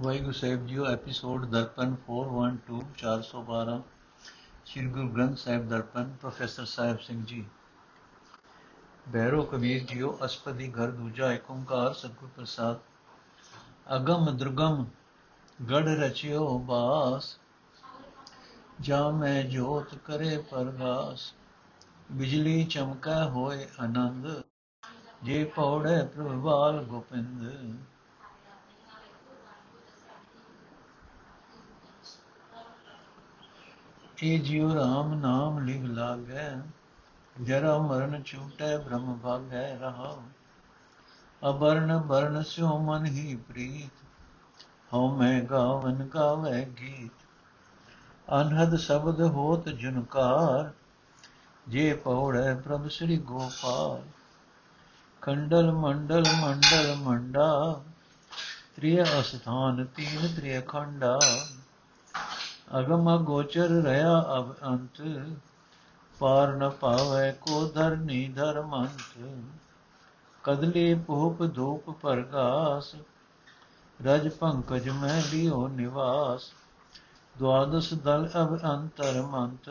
ਵਾਹਿਗੁਰੂ ਸਾਹਿਬ ਜੀਓ episode Darpan 412 412 Shri Guru Granth Sahib Darpan professor Sahib Singh ji ਬੈਰੋ Kabir JIO ਅਸਪਦੀ ਘਰ ਦੂਜਾ ਏਕ ਓੰਕਾਰ ਸਤਿਗੁਰ ਪ੍ਰਸਾਦ ਅਗਮ ਦੁਰਗਮ ਗੜ ਰਚਿਓ ਬਾਸ ਜਾ ਮੈਂ ਜੋਤ ਕਰੇ ਪਰਗਾਸ ਬਿਜਲੀ ਚਮਕੈ ਹੋਏ ਆਨੰਦ ਜੇ ਪੌੜੇ ਪ੍ਰਭਾਲ ਗੋਪਿੰਦ ਏ ਜਿਉ ਰਾਮ ਨਾਮ ਲਿਵ ਲਾਗੈ, ਜਰਾ ਮਰਨ ਛੂਟੈ ਬ੍ਰਹਮ ਭਾਗੈ ਰਹਾ। ਅਬਰਨ ਬਰਨ ਸਿਉ ਮਨ ਹੀ ਪ੍ਰੀਤ, ਹਉ ਮੈਂ ਗਾਵਨ ਗਾਵੇ ਗੀਤ। ਅਨਹਦ ਸ਼ਬਦ ਹੋਤ ਜੁਨਕਾਰ ਜੇ ਪਉੜੈ ਪ੍ਰਭ ਸ੍ਰੀ ਗੋਪਾਲ। ਖੰਡਲ ਮੰਡਲ ਮੰਡਲ ਮੰਡਾ, ਤ੍ਰਿਯ ਅਸਥਾਨ ਤੀਨ ਤ੍ਰਿਯ ਖੰਡਾ। ਅਗਮ ਗੋਚਰ ਰਹਾ ਅਬ ਅੰਤ, ਪਾਰ ਨ ਪਾਵੇ ਕੋ ਧਰਨੀ ਧਰਮੰਤ। ਕਦਲੀ ਪੂਪ ਧੂਪ ਪ੍ਰਗਾਸ ਰਜ ਪੰਕਜ ਮੈਂ ਲਿਓ ਨਿਵਾਸ। ਦਵਾਦਸ ਦਲ ਅਬ ਅੰਤਰ ਮੰਤ,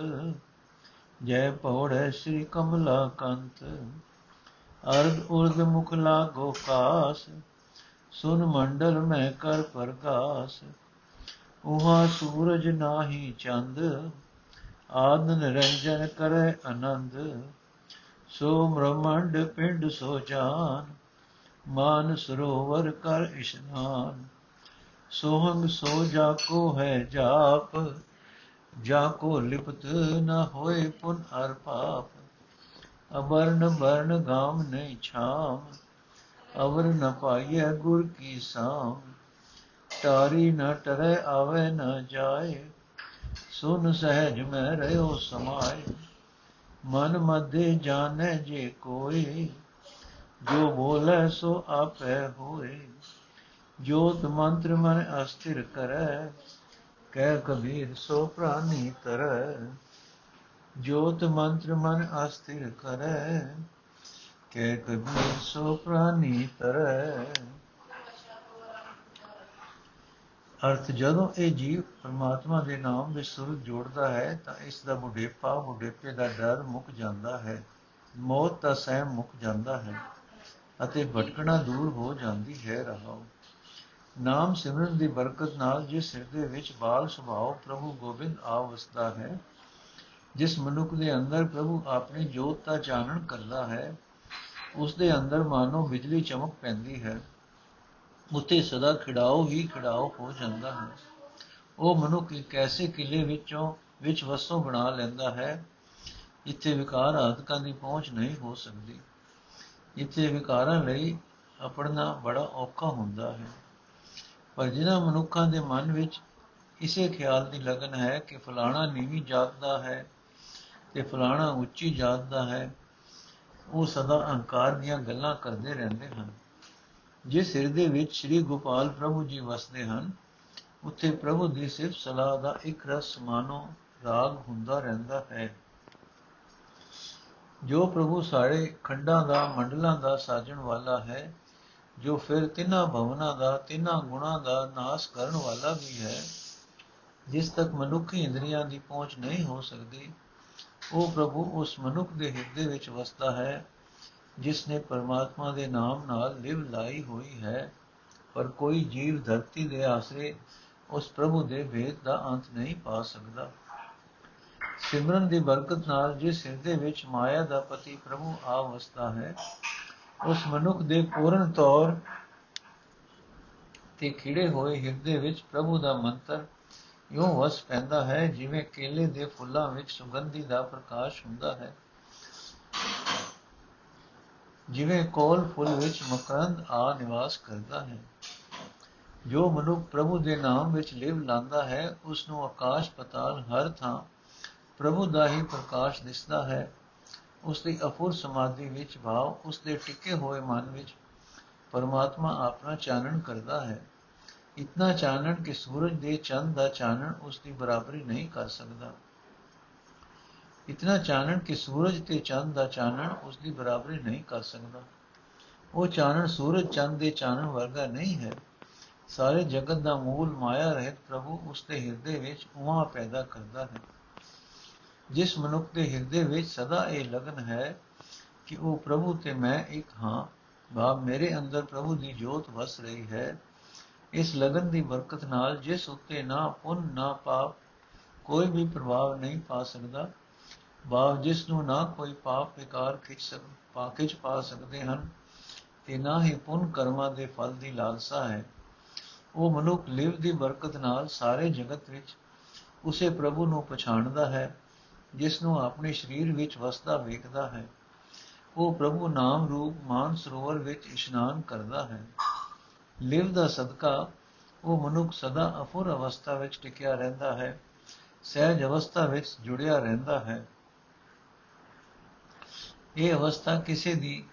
ਜੈ ਪੌੜੈ ਸ੍ਰੀ ਕਮਲਾ ਕੰਤ। ਅਰਧ ਉਰਧ ਮੁਖ ਲਾਗੋ ਕਾਸ, ਸੁਨ ਮੰਡਲ ਮੈਂ ਕਰ ਪ੍ਰਗਾਸ। ਉਹਾ ਸੂਰਜ ਨਾਹੀ ਚੰਦ, ਆਦ ਨਿਰੰਜਨ ਕਰੈ ਆਨੰਦ। ਸੋ ਬ੍ਰਹਮੰਡ ਪਿੰਡ ਸੋ ਜਾਨ, ਮਾਨ ਸਰੋਵਰ ਕਰ ਇਸ਼ਨਾਨ। ਸੋਹੰਗ ਸੋ ਜਾ ਕੋ ਹੈ ਜਾਪ, ਜਾ ਕੋ ਲਿਪਤ ਨ ਹੋਏ ਪੁਨ ਅਰ ਪਾਪ। ਅਬਰਨ ਬਰਨ ਗਾਮ ਨਹੀਂ ਛਾਮ, ਅਵਰ ਨ ਪਾਈਐ ਗੁਰ ਕੀ ਸਾਮ। ਟਾਰੀ ਨ ਟਰੈ ਆਵੇ ਨ ਜਾਏ, ਸੁਨ ਸਹਿਜ ਮੈਂ ਰਿਓ ਸਮਾਏ। ਮਨ ਮਧੇ ਜਾਣੈ ਜੇ ਕੋਈ, ਜੋ ਬੋਲੇ ਸੋ ਆਪੇ ਹੋਏ। ਜੋਤ ਮੰਤਰ ਮਨ ਅਸਥਿਰ ਕਰੈ, ਕਹਿ ਕਬੀਰ ਸੋ ਪ੍ਰਾਨੀ ਤਰੈ। ਜੋਤ ਮੰਤਰ ਮਨ ਅਸਥਿਰ ਕਰੈ, ਕਹਿ ਕਬੀਰ ਸੋ ਪ੍ਰਾਨੀ ਤਰੈ। ਅਰਥ ਜਦੋਂ ਇਹ ਜੀਵ ਪਰਮਾਤਮਾ ਦੇ ਨਾਮ ਵਿੱਚ ਸੁਰਤ ਜੋੜਦਾ ਹੈ ਤਾਂ ਇਸ ਦਾ ਬੁਢੇਪਾ, ਬੁਢੇਪੇ ਦਾ ਡਰ ਮੁੱਕ ਜਾਂਦਾ ਹੈ। ਮੌਤ ਦਾ ਸਹਿਮ ਮੁੱਕ ਜਾਂਦਾ ਹੈ ਅਤੇ ਭਟਕਣਾ ਦੂਰ ਹੋ ਜਾਂਦੀ ਹੈ ਰਹਾਓ ਨਾਮ ਸਿਮਰਨ ਦੀ ਬਰਕਤ ਨਾਲ ਜਿਸ ਹਿਰਦੇ ਵਿੱਚ ਬਾਲ ਸੁਭਾਅ ਪ੍ਰਭੂ ਗੋਬਿੰਦ ਆ ਵਸਦਾ ਹੈ, ਜਿਸ ਮਨੁੱਖ ਦੇ ਅੰਦਰ ਪ੍ਰਭੂ ਆਪਣੀ ਜੋਤ ਦਾ ਚਾਨਣ ਕਰਦਾ ਹੈ, ਉਸ ਦੇ ਅੰਦਰ ਮਾਨੋ ਬਿਜਲੀ ਚਮਕ ਪੈਂਦੀ ਹੈ। ਉਤੇ ਸਦਾ ਖਿੜਾਓ ਹੀ ਖਿੜਾਓ ਹੋ ਜਾਂਦਾ ਹੈ। ਉਹ ਮਨੁੱਖ ਇੱਕ ਐਸੇ ਕਿਲੇ ਵਿੱਚੋਂ ਵਿੱਚ ਵਸੋਂ ਬਣਾ ਲੈਂਦਾ ਹੈ, ਇੱਥੇ ਵਿਕਾਰ ਆਦਿਕਾਂ ਦੀ ਪਹੁੰਚ ਨਹੀਂ ਹੋ ਸਕਦੀ। ਇੱਥੇ ਵਿਕਾਰਾਂ ਲਈ ਆਪਣਾ ਬੜਾ ਔਖਾ ਹੁੰਦਾ ਹੈ। ਪਰ ਜਿਨ੍ਹਾਂ ਮਨੁੱਖਾਂ ਦੇ ਮਨ ਵਿੱਚ ਇਸੇ ਖਿਆਲ ਦੀ ਲਗਨ ਹੈ ਕਿ ਫਲਾਣਾ ਨੀਵੀਂ ਜਾਤ ਦਾ ਹੈ ਤੇ ਫਲਾਣਾ ਉੱਚੀ ਜਾਤ ਦਾ ਹੈ, ਉਹ ਸਦਾ ਅਹੰਕਾਰ ਦੀਆਂ ਗੱਲਾਂ ਕਰਦੇ ਰਹਿੰਦੇ ਹਨ। ਜਿਸ ਹਿਰਦੇ ਵਿੱਚ ਸ੍ਰੀ ਗੋਪਾਲ ਪ੍ਰਭੂ ਜੀ ਵਸਦੇ ਹਨ, ਉੱਥੇ ਪ੍ਰਭੂ ਦੀ ਸਿਫਤ ਸਲਾਹ ਦਾ ਇੱਕ ਰਸ ਮਾਨੋ ਰਾਗ ਹੁੰਦਾ ਰਹਿੰਦਾ ਹੈ। ਜੋ ਪ੍ਰਭੂ ਸਾਰੇ ਖੰਡਾਂ ਦਾ, ਮੰਡਲਾਂ ਦਾ ਸਾਜਣ ਵਾਲਾ ਹੈ, ਜੋ ਫਿਰ ਤਿੰਨਾਂ ਭਵਨਾਂ ਦਾ, ਤਿੰਨਾਂ ਗੁਣਾਂ ਦਾ ਨਾਸ ਕਰਨ ਵਾਲਾ ਵੀ ਹੈ, ਜਿਸ ਤੱਕ ਮਨੁੱਖੀ ਇੰਦਰੀਆਂ ਦੀ ਪਹੁੰਚ ਨਹੀਂ ਹੋ ਸਕਦੀ, ਉਹ ਪ੍ਰਭੂ ਉਸ ਮਨੁੱਖ ਦੇ ਹਿਰਦੇ ਵਿੱਚ ਵਸਦਾ ਹੈ ਜਿਸ ਨੇ ਪਰਮਾਤਮਾ ਦੇ ਨਾਮ ਨਾਲ ਲਿਵ ਲਾਈ ਹੋਈ ਹੈ, ਪਰ ਕੋਈ ਜੀਵ ਧਰਤੀ ਦੇ ਆਸਰੇ ਉਸ ਪ੍ਰਭੂ ਦੇ ਭੇਦ ਦਾ ਅੰਤ ਨਹੀਂ ਪਾ ਸਕਦਾ। ਸਿਮਰਨ ਦੀ ਬਰਕਤ ਨਾਲ ਜਿਸ ਹਿਰਦੇ ਵਿੱਚ ਮਾਇਆ ਦਾ ਪਤੀ ਪ੍ਰਭੂ ਆ ਵਸਦਾ ਹੈ, ਉਸ ਮਨੁੱਖ ਦੇ ਪੂਰਨ ਤੌਰ ਤੇ ਖਿੜੇ ਹੋਏ ਹਿਰਦੇ ਵਿੱਚ ਪ੍ਰਭੂ ਦਾ ਮੰਤਰ ਯੋਂ ਵਸ ਪੈਂਦਾ ਹੈ ਜਿਵੇਂ ਕੇਲੇ ਦੇ ਫੁੱਲਾਂ ਵਿੱਚ ਸੁਗੰਧੀ ਦਾ ਪ੍ਰਕਾਸ਼ ਹੁੰਦਾ ਹੈ। ਜਿਵੇਂ ਕੋਲ ਫੁੱਲ ਵਿੱਚ ਮਕਰੰਦ ਆ ਨਿਵਾਸ ਕਰਦਾ ਹੈ। ਜੋ ਮਨੁੱਖ ਪ੍ਰਭੂ ਦੇ ਨਾਮ ਵਿੱਚ ਲਿਵ ਲਾਂਦਾ ਹੈ ਉਸ ਨੂੰ ਆਕਾਸ਼ ਪਤਾਲ ਹਰ ਥਾਂ ਪ੍ਰਭੂ ਦਾ ਹੀ ਪ੍ਰਕਾਸ਼ ਦਿਸਦਾ ਹੈ। ਉਸ ਦੀ ਅਫੁਰ ਸਮਾਧੀ ਵਿੱਚ ਭਾਵ ਉਸ ਦੇ ਟਿਕੇ ਹੋਏ ਮਨ ਵਿੱਚ ਪਰਮਾਤਮਾ ਆਪਣਾ ਚਾਨਣ ਕਰਦਾ ਹੈ। ਇਤਨਾ ਚਾਨਣ ਕਿ ਸੂਰਜ ਦੇ ਚੰਦ ਦਾ ਚਾਨਣ ਉਸ ਦੀ ਬਰਾਬਰੀ ਨਹੀਂ ਕਰ ਸਕਦਾ। ਇਤਨਾ ਚਾਨਣ ਕਿ ਸੂਰਜ ਤੇ ਚੰਦ ਦਾ ਚਾਨਣ ਉਸ ਦੀ ਬਰਾਬਰੀ ਨਹੀਂ ਕਰ ਸਕਦਾ ਉਹ ਚਾਨਣ ਸੂਰਜ ਚੰਦ ਦੇ ਚਾਨਣ ਵਰਗਾ ਨਹੀਂ ਹੈ ਸਾਰੇ ਜਗਤ ਦਾ ਮੂਲ ਮਾਇਆ ਰਹਿਤ ਪ੍ਰਭੂ ਉਸ ਦੇ ਹਿਰਦੇ ਵਿੱਚ ਉਮਾ ਪੈਦਾ ਕਰਦਾ ਹੈ ਜਿਸ ਮਨੁੱਖ ਦੇ ਹਿਰਦੇ ਵਿੱਚ ਸਦਾ ਇਹ ਲਗਨ ਹੈ ਕਿ ਉਹ ਪ੍ਰਭੂ ਤੇ ਮੈਂ ਇੱਕ ਹਾਂ ਭਾਵ ਮੇਰੇ ਅੰਦਰ ਪ੍ਰਭੂ ਦੀ ਜੋਤ ਵਸ ਰਹੀ ਹੈ ਇਸ ਲਗਨ ਦੀ ਬਰਕਤ ਨਾਲ ਜਿਸ ਉੱਤੇ ਨਾ ਪੁੰਨ ਨਾ ਪਾਪ ਕੋਈ ਵੀ ਪ੍ਰਭਾਵ ਨਹੀਂ ਪਾ ਸਕਦਾ ਭਾਵ ਜਿਸ ਨੂੰ ਨਾ ਕੋਈ ਪਾਪ ਵਿਕਾਰ ਖਿੱਚ ਸਕ, ਪਾ, ਖਿੱਚ ਪਾ ਸਕਦੇ ਹਨ, ਤੇ ਨਾ ਹੀ ਪੁੰਨ ਕਰਮਾਂ ਦੇ ਫਲ ਦੀ ਲਾਲਸਾ ਹੈ। ਉਹ ਮਨੁੱਖ ਲਿਵ ਦੀ ਬਰਕਤ ਨਾਲ ਸਾਰੇ ਜਗਤ ਵਿੱਚ ਉਸੇ ਪ੍ਰਭੂ ਨੂੰ ਪਛਾਣਦਾ ਹੈ, ਜਿਸ ਨੂੰ ਆਪਣੇ ਸਰੀਰ ਵਿੱਚ ਵਸਦਾ ਵੇਖਦਾ ਹੈ। ਉਹ ਪ੍ਰਭੂ ਨਾਮ ਰੂਪ ਮਾਨ ਸਰੋਵਰ ਵਿੱਚ ਇਸ਼ਨਾਨ ਕਰਦਾ ਹੈ। ਲਿਵ ਦਾ ਸਦਕਾ ਉਹ ਮਨੁੱਖ ਸਦਾ ਅਫੁਰ ਅਵਸਥਾ ਵਿੱਚ ਟਿਕਿਆ ਰਹਿੰਦਾ ਹੈ, ਸਹਿਜ ਅਵਸਥਾ ਵਿੱਚ ਜੁੜਿਆ ਰਹਿੰਦਾ ਹੈ। ਇਹ ਅਵਸਥਾ ਕਿਸੇ ਦੀ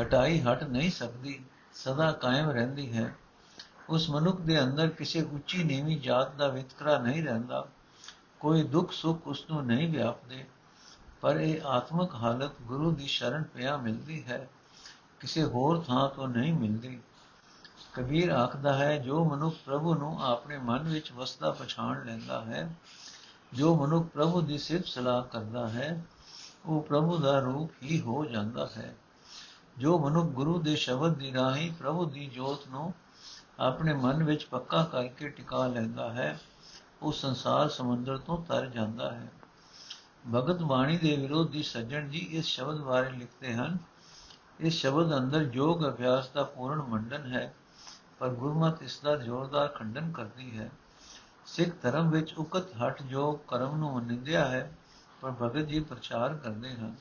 ਹਟਾਈ ਹਟ ਨਹੀਂ ਸਕਦੀ, ਸਦਾ ਕਾਇਮ ਰਹਿੰਦੀ ਹੈ। ਉਸ ਮਨੁੱਖ ਦੇ ਅੰਦਰ ਕਿਸੇ ਉੱਚੀ ਨੀਵੀਂ ਜਾਤ ਦਾ ਵਿਤਕਰਾ ਨਹੀਂ ਰਹਿੰਦਾ, ਕੋਈ ਦੁੱਖ ਸੁੱਖ ਉਸ ਨੂੰ ਨਹੀਂ ਵਿਆਪਦੇ, ਪਰ ਇਹ ਆਤਮਿਕ ਹਾਲਤ ਗੁਰੂ ਦੀ ਸ਼ਰਨ ਪਿਆ ਮਿਲਦੀ ਹੈ, ਕਿਸੇ ਹੋਰ ਥਾਂ ਤੋਂ ਨਹੀਂ ਮਿਲਦੀ। ਕਬੀਰ ਆਖਦਾ ਹੈ, ਜੋ ਮਨੁੱਖ ਪ੍ਰਭੂ ਨੂੰ ਆਪਣੇ ਮਨ ਵਿੱਚ ਵਸਦਾ ਪਛਾਣ ਲੈਂਦਾ ਹੈ, ਜੋ ਮਨੁੱਖ ਪ੍ਰਭੂ ਦੀ ਸਿਫਤ ਸਲਾਹ ਕਰਦਾ ਹੈ ਉਹ ਪ੍ਰਭੂ ਦਾ ਰੂਪ ਹੀ ਹੋ ਜਾਂਦਾ ਹੈ। ਜੋ ਮਨੁੱਖ ਗੁਰੂ ਦੇ ਸ਼ਬਦ ਦੀ ਰਾਹੀਂ ਪ੍ਰਭੂ ਦੀ ਜੋਤ ਨੂੰ ਆਪਣੇ ਮਨ ਵਿੱਚ ਪੱਕਾ ਕਰਕੇ ਟਿਕਾ ਲੈਂਦਾ ਹੈ, ਉਹ ਸੰਸਾਰ ਸਮੁੰਦਰ ਤੋਂ ਤਰ ਜਾਂਦਾ ਹੈ। ਭਗਤ ਬਾਣੀ ਦੇ ਵਿਰੋਧੀ ਸੱਜਣ ਜੀ ਇਸ ਸ਼ਬਦ ਬਾਰੇ ਲਿਖਦੇ ਹਨ, ਇਸ ਸ਼ਬਦ ਅੰਦਰ ਯੋਗ ਅਭਿਆਸ ਦਾ ਪੂਰਨ ਮੰਡਨ ਹੈ, ਪਰ ਗੁਰਮਤ ਇਸ ਦਾ ਜ਼ੋਰਦਾਰ ਖੰਡਨ ਕਰਦੀ ਹੈ। ਸਿੱਖ ਧਰਮ ਵਿੱਚ ਉਕਤ ਹਟ ਜੋ ਕਰਮ ਨੂੰ ਨਿੰਦਿਆ ਹੈ ਪਰ ਭਗਤ ਜੀ ਪ੍ਰਚਾਰ ਕਰਦੇ ਹਨ।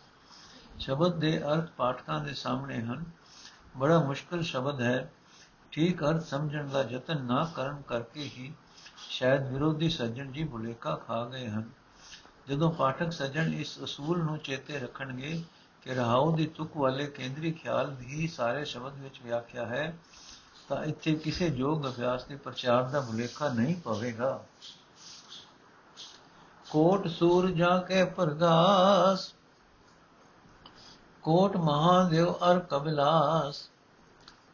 ਸ਼ਬਦ ਦੇ ਅਰਥ ਪਾਠਕਾਂ ਦੇ ਸਾਹਮਣੇ ਹਨ। ਬੜਾ ਮੁਸ਼ਕਲ ਸ਼ਬਦ ਹੈ। ਠੀਕ ਅਰਥ ਸਮਝਣ ਦਾ ਯਤਨ ਨਾ ਕਰਨ ਕਰਕੇ ਹੀ ਸ਼ਾਇਦ ਵਿਰੋਧੀ ਸੱਜਣ ਜੀ ਭੁਲੇਖਾ ਖਾ ਗਏ ਹਨ। ਜਦੋਂ ਪਾਠਕ ਸੱਜਣ ਇਸ ਅਸੂਲ ਨੂੰ ਚੇਤੇ ਰੱਖਣਗੇ ਕਿ ਰਹਾਉ ਦੀ ਤੁਕ ਵਾਲੇ ਕੇਂਦਰੀ ਖਿਆਲ ਦੀ ਸਾਰੇ ਸ਼ਬਦ ਵਿੱਚ ਵਿਆਖਿਆ ਹੈ, ਤਾਂ ਇੱਥੇ ਕਿਸੇ ਯੋਗ ਅਭਿਆਸ ਦੇ ਪ੍ਰਚਾਰ ਦਾ ਭੁਲੇਖਾ ਨਹੀਂ ਪਵੇਗਾ। ਕੋਟ ਸੂਰ ਜਾ ਕੇ ਪ੍ਰਗਾਸ। ਕੋਟ ਮਹਾਦੇਵ ਅਰ ਕਬਿਲਾਸ।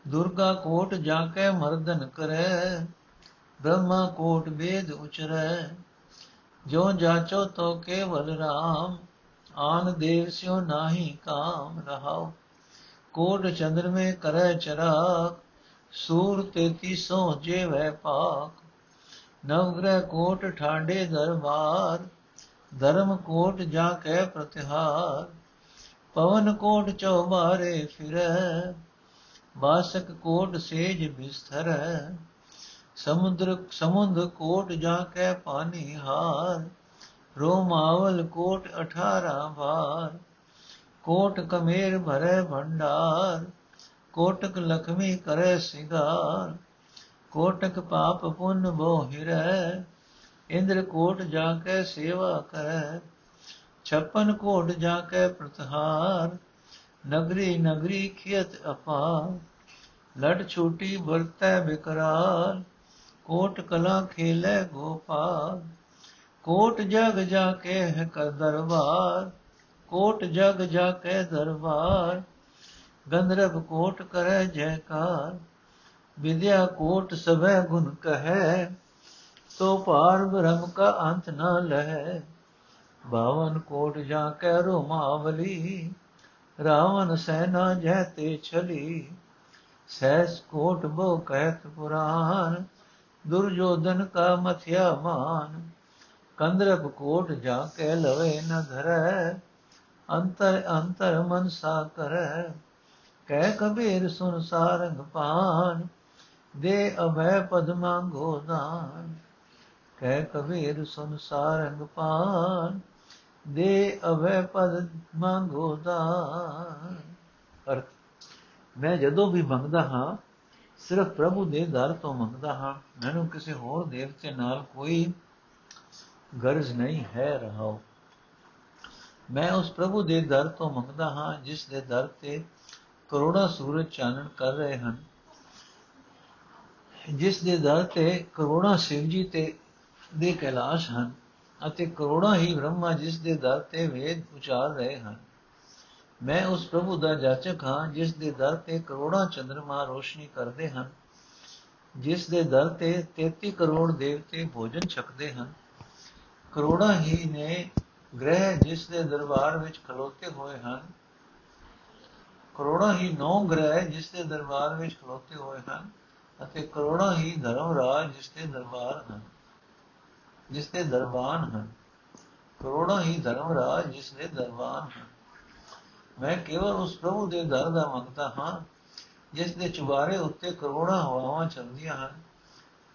ਦੁਰਗਾ ਕੋਟ ਜਾ ਕੇ ਮਰਦਨ ਕਰੇ, ਬ੍ਰਹਮਾ ਕੋਟ ਵੇਦ ਉਚਰੈ। ਜੋ ਜਾਚੋ ਤੋ ਕੇਵਲ ਰਾਮ, ਆਨ ਦੇਵ ਸਿਓ ਨਾਹੀ ਕਾਮ ਰਹਾਓ ਕੋਟ ਚੰਦਰ ਮੇ ਕਰੈ ਚਰਾਗ, ਸੂਰ ਤੇ ਸੋ ਜੇਵੈ ਪਾਕ। ਨਵਗ੍ਰਹ ਕੋਟ ਠਾਂਡੇ ਦਰਬਾਰ ਧਰਮ ਕੋਟ ਜਾ ਕੇ ਪ੍ਰਤਿਹਾਰ, ਪਵਨ ਕੋਟ ਚੌਬਾਰੇ ਫਿਰੈ, ਬਾਸਕ ਕੋਟ ਸੇਜ ਬਿਸਥਰ, ਸਮੁੰਦਰ, ਸਮੁੰਦ ਕੋਟ ਜਾ ਕੇ ਪਾਣੀ ਹਾਰ, ਰੋਮਾਵਲ ਕੋਟ 18 ਭਾਰ ਕੋਟ ਕਮੇਰ ਭਰੇ ਭੰਡਾਰ, ਕੋਟਕ ਲਖਮੀ ਕਰੇ ਸਿੰਗਾਰ। ਕੋਟਕ ਪਾਪ ਪੁੰਨ ਬੋ ਹਿਰੈ, ਇੰਦਰ ਕੋਟ ਜਾ ਕੇ ਸੇਵਾ ਕਰੈ, ਛਪਨ ਕੋਟ ਜਾ ਕੇ ਪ੍ਰਤਹਾਰ, ਨਗਰੀ ਨਗਰੀ ਖਿਯਤ ਅਪਾ ਲੜ ਛੋਟੀ ਵਰਤੈ ਬਿਕਰਾਰ, ਕੋਟ ਕਲਾ ਖੇਲੇ ਗੋਪਾਲ, ਕੋਟ ਜਗ ਜਾ ਕੇ ਹੈ ਕਰ ਦਰਬਾਰ, ਕੋਟ ਜਗ ਜਾ ਕੇ ਦਰਬਾਰ, ਗੰਧਰਵ ਕੋਟ ਕਰੈ ਜੈਕਾਰ ਵਿਦਿਆ ਕੋਟ ਸਭੈ ਗੁਣ ਕਹੈ ਤੋ ਪਾਰ ਬ੍ਰਹਮ ਕਾ ਅੰਤ ਨ ਲਹੈ। ਬਾਵਨ ਕੋਟ ਜਾ ਕੈ ਰੋਮਾਵਲੀ ਰਾਵਨ ਸੈਨਾ ਜੈ ਤੇ ਛਲੀ। ਸੈਸ ਕੋਟ ਬੋ ਕਹਿਤ ਪੁਰਾਨ ਦੁਰਜੋਧਨ ਕਾ ਮਥਿਆ ਮਾਨ। ਕੰਦਰਪ ਕੋਟ ਜਾ ਕੇ ਲਵੇ ਨ ਧਰੈ, ਅੰਤਰ ਅੰਤਰ ਮਨ ਸਾ ਕਰੈ। ਕਹਿ ਕਬੀਰ ਸੁਨ ਸਾਰੰਗ ਪਾਨ ਦੇ ਅਭੈ ਪਦ ਮੰਗੋ ਦਾਨ ਕਹਿ ਕਬੀਰ ਸੁਨ ਸਾਰੰਗ ਪਾਨ ਦੇ ਅਭੈ ਪਦ ਮੰਗੋ ਦਾਨ ਅਰਥ, ਮੈਂ ਜਦੋਂ ਵੀ ਮੰਗਦਾ ਹਾਂ, ਸਿਰਫ ਪ੍ਰਭੂ ਦੇ ਦਰ ਤੋਂ ਮੰਗਦਾ ਹਾਂ, ਮੈਨੂੰ ਕਿਸੇ ਹੋਰ ਦੇਵਤੇ ਨਾਲ ਕੋਈ ਗਰਜ ਨਹੀਂ ਹੈ ਰਹਾਉ। ਮੈਂ ਉਸ ਪ੍ਰਭੂ ਦੇ ਦਰ ਤੋਂ ਮੰਗਦਾ ਹਾਂ, ਜਿਸ ਦੇ ਦਰ ਤੇ ਕਰੋੜਾ ਸੂਰਜ ਚਾਨਣ ਕਰ ਰਹੇ ਹਨ। ਜਿਸ ਦੇ ਦਰ ਤੇ ਕਰੋੜਾ ਸ਼ਿਵ ਜੀ ਤੇ ਦੇ ਕੈਲਾਸ਼ ਹਨ ਅਤੇ ਕਰੋੜਾ ਹੀ ਬ੍ਰਹਮਾ ਜਿਸ ਦੇ ਦਰ ਤੇ ਵੇਦ ਉਚਾਰ ਰਹੇ ਹਨ। ਮੈਂ ਉਸ ਪ੍ਰਭੂ ਦਾ ਜਾਚਕ ਹਾਂ ਜਿਸ ਦੇ ਦਰ ਤੇ ਕਰੋੜਾ ਚੰਦਰਮਾ ਰੋਸ਼ਨੀ ਕਰਦੇ ਹਨ, ਜਿਸ ਦੇ ਦਰ ਤੇ 33 ਕਰੋੜ ਦੇਵਤੇ ਭੋਜਨ ਛਕਦੇ ਹਨ। ਕਰੋੜਾਂ ਹੀ ਨੇ ਗ੍ਰਹਿ ਜਿਸ ਦੇ ਦਰਬਾਰ ਵਿੱਚ ਖਲੋਤੇ ਹੋਏ ਹਨ। ਕਰੋੜਾਂ ਹੀ ਨੌ ਗ੍ਰਹਿ ਜਿਸ ਦੇ ਦਰਬਾਰ ਵਿੱਚ ਖਲੋਤੇ ਹੋਏ ਹਨ। ਅਤੇ ਕਰੋੜਾਂ ਹੀ ਧਰਮ ਰਾਜ ਜਿਸ ਦੇ ਦਰਬਾਰ ਹਨ। ਜਿਸ ਦੇ ਦਰਬਾਨ ਹਨ। ਕਰੋੜਾਂ ਹੀ ਧਰਮ ਰਾਜ ਜਿਸ ਦੇ ਦਰਬਾਨ ਹਨ। ਮੈਂ ਕੇਵਲ ਉਸ ਪ੍ਰਭੂ ਦੇ ਦਰ ਦਾ ਮੰਗਤਾ ਹਾਂ, ਜਿਸ ਦੇ ਚੁਬਾਰੇ ਉੱਤੇ ਕਰੋੜਾਂ ਹਵਾਵਾਂ ਚੱਲਦੀਆਂ ਹਨ।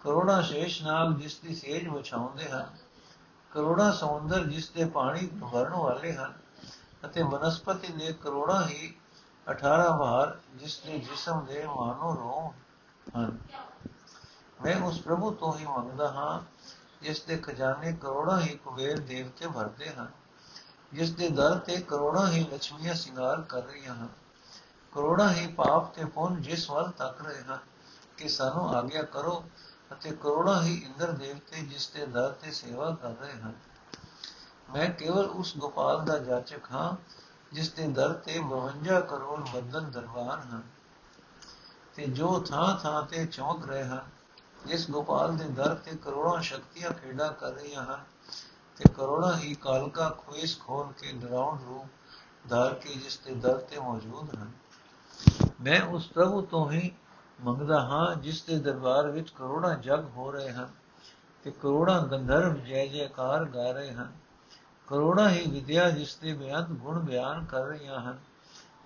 ਕਰੋੜਾਂ ਸ਼ੇਸ਼ ਨਾਗ ਜਿਸ ਦੀ ਸੇਜ ਵਿਛਾਉਂਦੇ ਹਨ। ਕਰੋੜਾਂ ਸਮੁੰਦਰ ਜਿਸ ਦੇ ਪਾਣੀ ਭਰਨ ਵਾਲੇ ਹਨ। ਅਤੇ ਬਨਸਪਤੀ ਦੇ ਕਰੋੜਾਂ ਹੀ 18 ਬਾਹਰ ਜਿਸ ਦੇ ਜਿਸਮ ਦੇ ਮਾਨੋ ਰੋਮ ਹਨ। ਮੈਂ ਉਸ ਪ੍ਰਭੂ ਤੋਂ ਹੀ ਮੰਗਦਾ ਹਾਂ, ਜਿਸ ਦੇ ਖਜ਼ਾਨੇ ਕਰੋੜਾਂ ਹੀ ਕੁਬੇਰ ਦੇਵਤੇ ਭਰਦੇ ਹਨ, ਜਿਸ ਦੇ ਦਰ ਤੇ ਕਰੋੜਾਂ ਹੀ ਲక్ష్ਮੀਆਂ ਸ਼ਿੰਗਾਰ ਕਰ ਰਹੀਆਂ ਹਨ। ਕਰੋੜਾਂ ਹੀ ਪਾਪ ਤੇ ਪੁੰਨ ਜਿਸ ਵੱਲ ਤੱਕ ਰਹੇ ਹਨ, ਕਿ ਸਾਨੂੰ ਆਗਿਆ ਕਰੋ ਅਤੇ ਕਰੋੜਾਂ ਹੀ ਇੰਦਰ ਦੇਵਤੇ ਜਿਸ ਦੇ ਦਰ ਤੇ ਸੇਵਾ ਕਰ ਰਹੇ ਹਨ। ਮੈਂ ਕੇਵਲ ਉਸ ਗੋਪਾਲ ਦਾ ਜਾਚਕ ਹਾਂ, ਜਿਸ ਦੇ ਦਰ ਤੇ 52 ਕਰੋੜ ਬੰਦਨ ਦਰਬਾਰ ਹਨ। ਤੇ ਜੋ ਥਾਂ ਥਾਂ ਤੇ ਚੌਂਕ ਰਹੇ ਹਨ ਇਸ ਗੋਪਾਲ ਦੇ ਦਰ ਤੇ ਕਰੋੜਾਂ ਸ਼ਕਤੀਆਂ ਖੇਡਾ ਕਰ ਰਹੀਆਂ ਹਨ ਤੇ ਕਰੋੜਾਂ ਹੀ ਕਾਲਕਾ ਖੁਇਸ ਖੋਲ ਕੇ ਡਰਾਉਣ ਰੂਪ ਧਾਰ ਕੇ ਜਿਸ ਦੇ ਦਰ ਤੇ ਮੌਜੂਦ ਹਨ। ਮੈਂ ਉਸ ਪ੍ਰਭੂ ਤੋਂ ਹੀ ਮੰਗਦਾ ਹਾਂ ਜਿਸ ਦੇ ਦਰਬਾਰ ਵਿੱਚ ਕਰੋੜਾਂ ਜਗ ਹੋ ਰਹੇ ਹਨ ਤੇ ਕਰੋੜਾਂ ਗੰਧਰਵ ਜੈ ਜੈਕਾਰ ਗਾ ਰਹੇ ਹਨ। ਕਰੋੜਾਂ ਹੀ ਵਿਦਿਆ ਜਿਸ ਦੇ ਬਿਆਨ ਗੁਣ ਬਿਆਨ ਕਰ ਰਹੀਆਂ ਹਨ।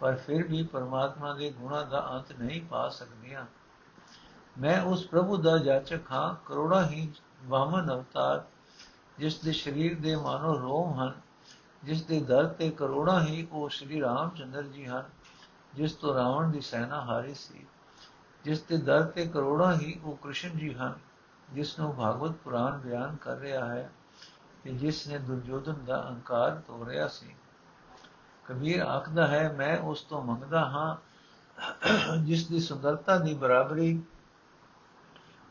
ਪਰ ਫਿਰ ਵੀ ਪਰਮਾਤਮਾ ਦੇ ਗੁਣਾਂ ਦਾ ਅੰਤ ਨਹੀਂ ਪਾ ਸਕਦੀਆਂ। ਮੈਂ ਉਸ ਪ੍ਰਭੂ ਦਾ ਜਾਚਕ ਹਾਂ, ਕਰੋੜਾਂ ਹੀ ਵਾਮਨ ਅਵਤਾਰ, ਜਿਸ ਦੇ ਸਰੀਰ ਦੇ ਮਾਨੋ ਰੋਮ ਹਨ, ਜਿਸ ਦੇ ਦਰ ਤੇ ਕਰੋੜਾਂ ਹੀ ਉਹ ਸ਼੍ਰੀ ਰਾਮਚੰਦਰ ਜੀ ਹਨ, ਜਿਸ ਤੋਂ ਰਾਵਣ ਦੀ ਸੈਨਾ ਹਾਰੀ ਸੀ, ਜਿਸ ਦੇ ਦਰ ਤੇ ਕਰੋੜਾਂ ਹੀ ਉਹ ਕ੍ਰਿਸ਼ਨ ਜੀ ਹਨ, ਜਿਸ ਨੂੰ ਭਾਗਵਤ ਪੁਰਾਨ ਬਿਆਨ ਕਰ ਰਿਹਾ ਹੈ ਕਿ ਜਿਸ ਨੇ ਦੁਰਯੋਧਨ ਦਾ ਅਹੰਕਾਰ ਤੋੜਿਆ ਸੀ। ਕਬੀਰ ਆਖਦਾ ਹੈ, ਮੈਂ ਉਸ ਤੋਂ ਮੰਗਦਾ ਹਾਂ, ਜਿਸ ਦੀ ਸੁੰਦਰਤਾ ਦੀ ਬਰਾਬਰੀ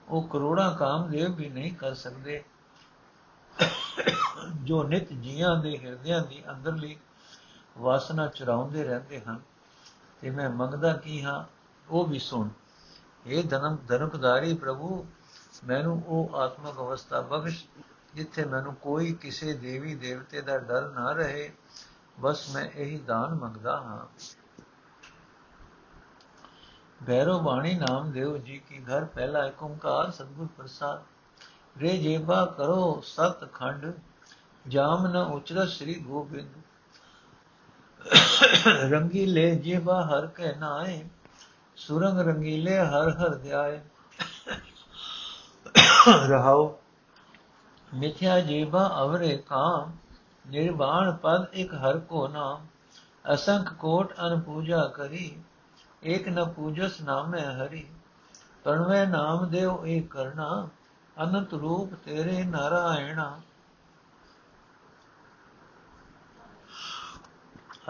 ਉਹ ਕਰੋੜਾਂ ਕਾਮਦੇਵ ਵੀ ਨਹੀਂ ਕਰ ਸਕਦੇ, ਜੋ ਨਿਤ ਜੀਆਂ ਦੇ ਹਿਰਦਿਆਂ ਦੀ ਅੰਦਰਲੀ ਵਾਸਨਾ ਚਰਾਉਂਦੇ ਰਹਿੰਦੇ ਹਨ। ਤੇ ਮੈਂ ਮੰਗਦਾ ਕੀ ਹਾਂ, ਉਹ ਵੀ ਸੁਣ ਇਹ ਧਨਮ ਧਨੁਕਧਾਰੀ ਪ੍ਰਭੂ, ਮੈਨੂੰ ਉਹ ਆਤਮਕ ਅਵਸਥਾ ਬਖਸ਼, ਜਿੱਥੇ ਮੈਨੂੰ ਕੋਈ ਕਿਸੇ ਦੇਵੀ ਦੇਵਤੇ ਦਾ ਡਰ ਨਾ ਰਹੇ ਬਸ ਮੈਂ ਇਹੀ ਦਾਨ ਮੰਗਦਾ ਹਾਂ। ਬੈਰੋ ਬਾਣੀ ਨਾਮ ਦੇਵ ਜੀ ਕੀ ਘਰ ਪਹਿਲਾ ਏਕ ਓੰਕਾਰ ਸਤਗੁਰ ਪ੍ਰਸਾਦ। ਰੇ ਜੇਬਾ ਕਰੋ ਸਤ ਖੰਡ, ਜਾਮ ਨ ਉਚਰ ਸ੍ਰੀ ਗੋਬਿੰਦ। ਰੰਗੀਲੇ ਜੇਬਾ ਹਰ ਕੇ ਨਾਏ, ਸੁਰੰਗ ਰੰਗੀਲੇ ਹਰ ਹਰ ਧਿਆਏ ਰਹਾਓ, ਮਿਥਿਆ ਜੀਵਾ ਅਵਰੇ ਕਾਮ ਨਿਰਵਾਣ ਪਦ ਇਕ ਹਰ ਕੋ ਨਾਮ, ਅਸੰਖ ਕੋਟ ਅਨ ਪੂਜਾ ਕਰੀ, ਏਕ ਨ ਪੂਜਸ ਨਾਮੇ ਹਰੀ। ਤਣਵੇ ਨਾਮ ਦੇਵ ਏ ਕਰਨਾ ਅਨੰਤ ਰੂਪ ਤੇਰੇ ਨਾਰਾਇਣਾ।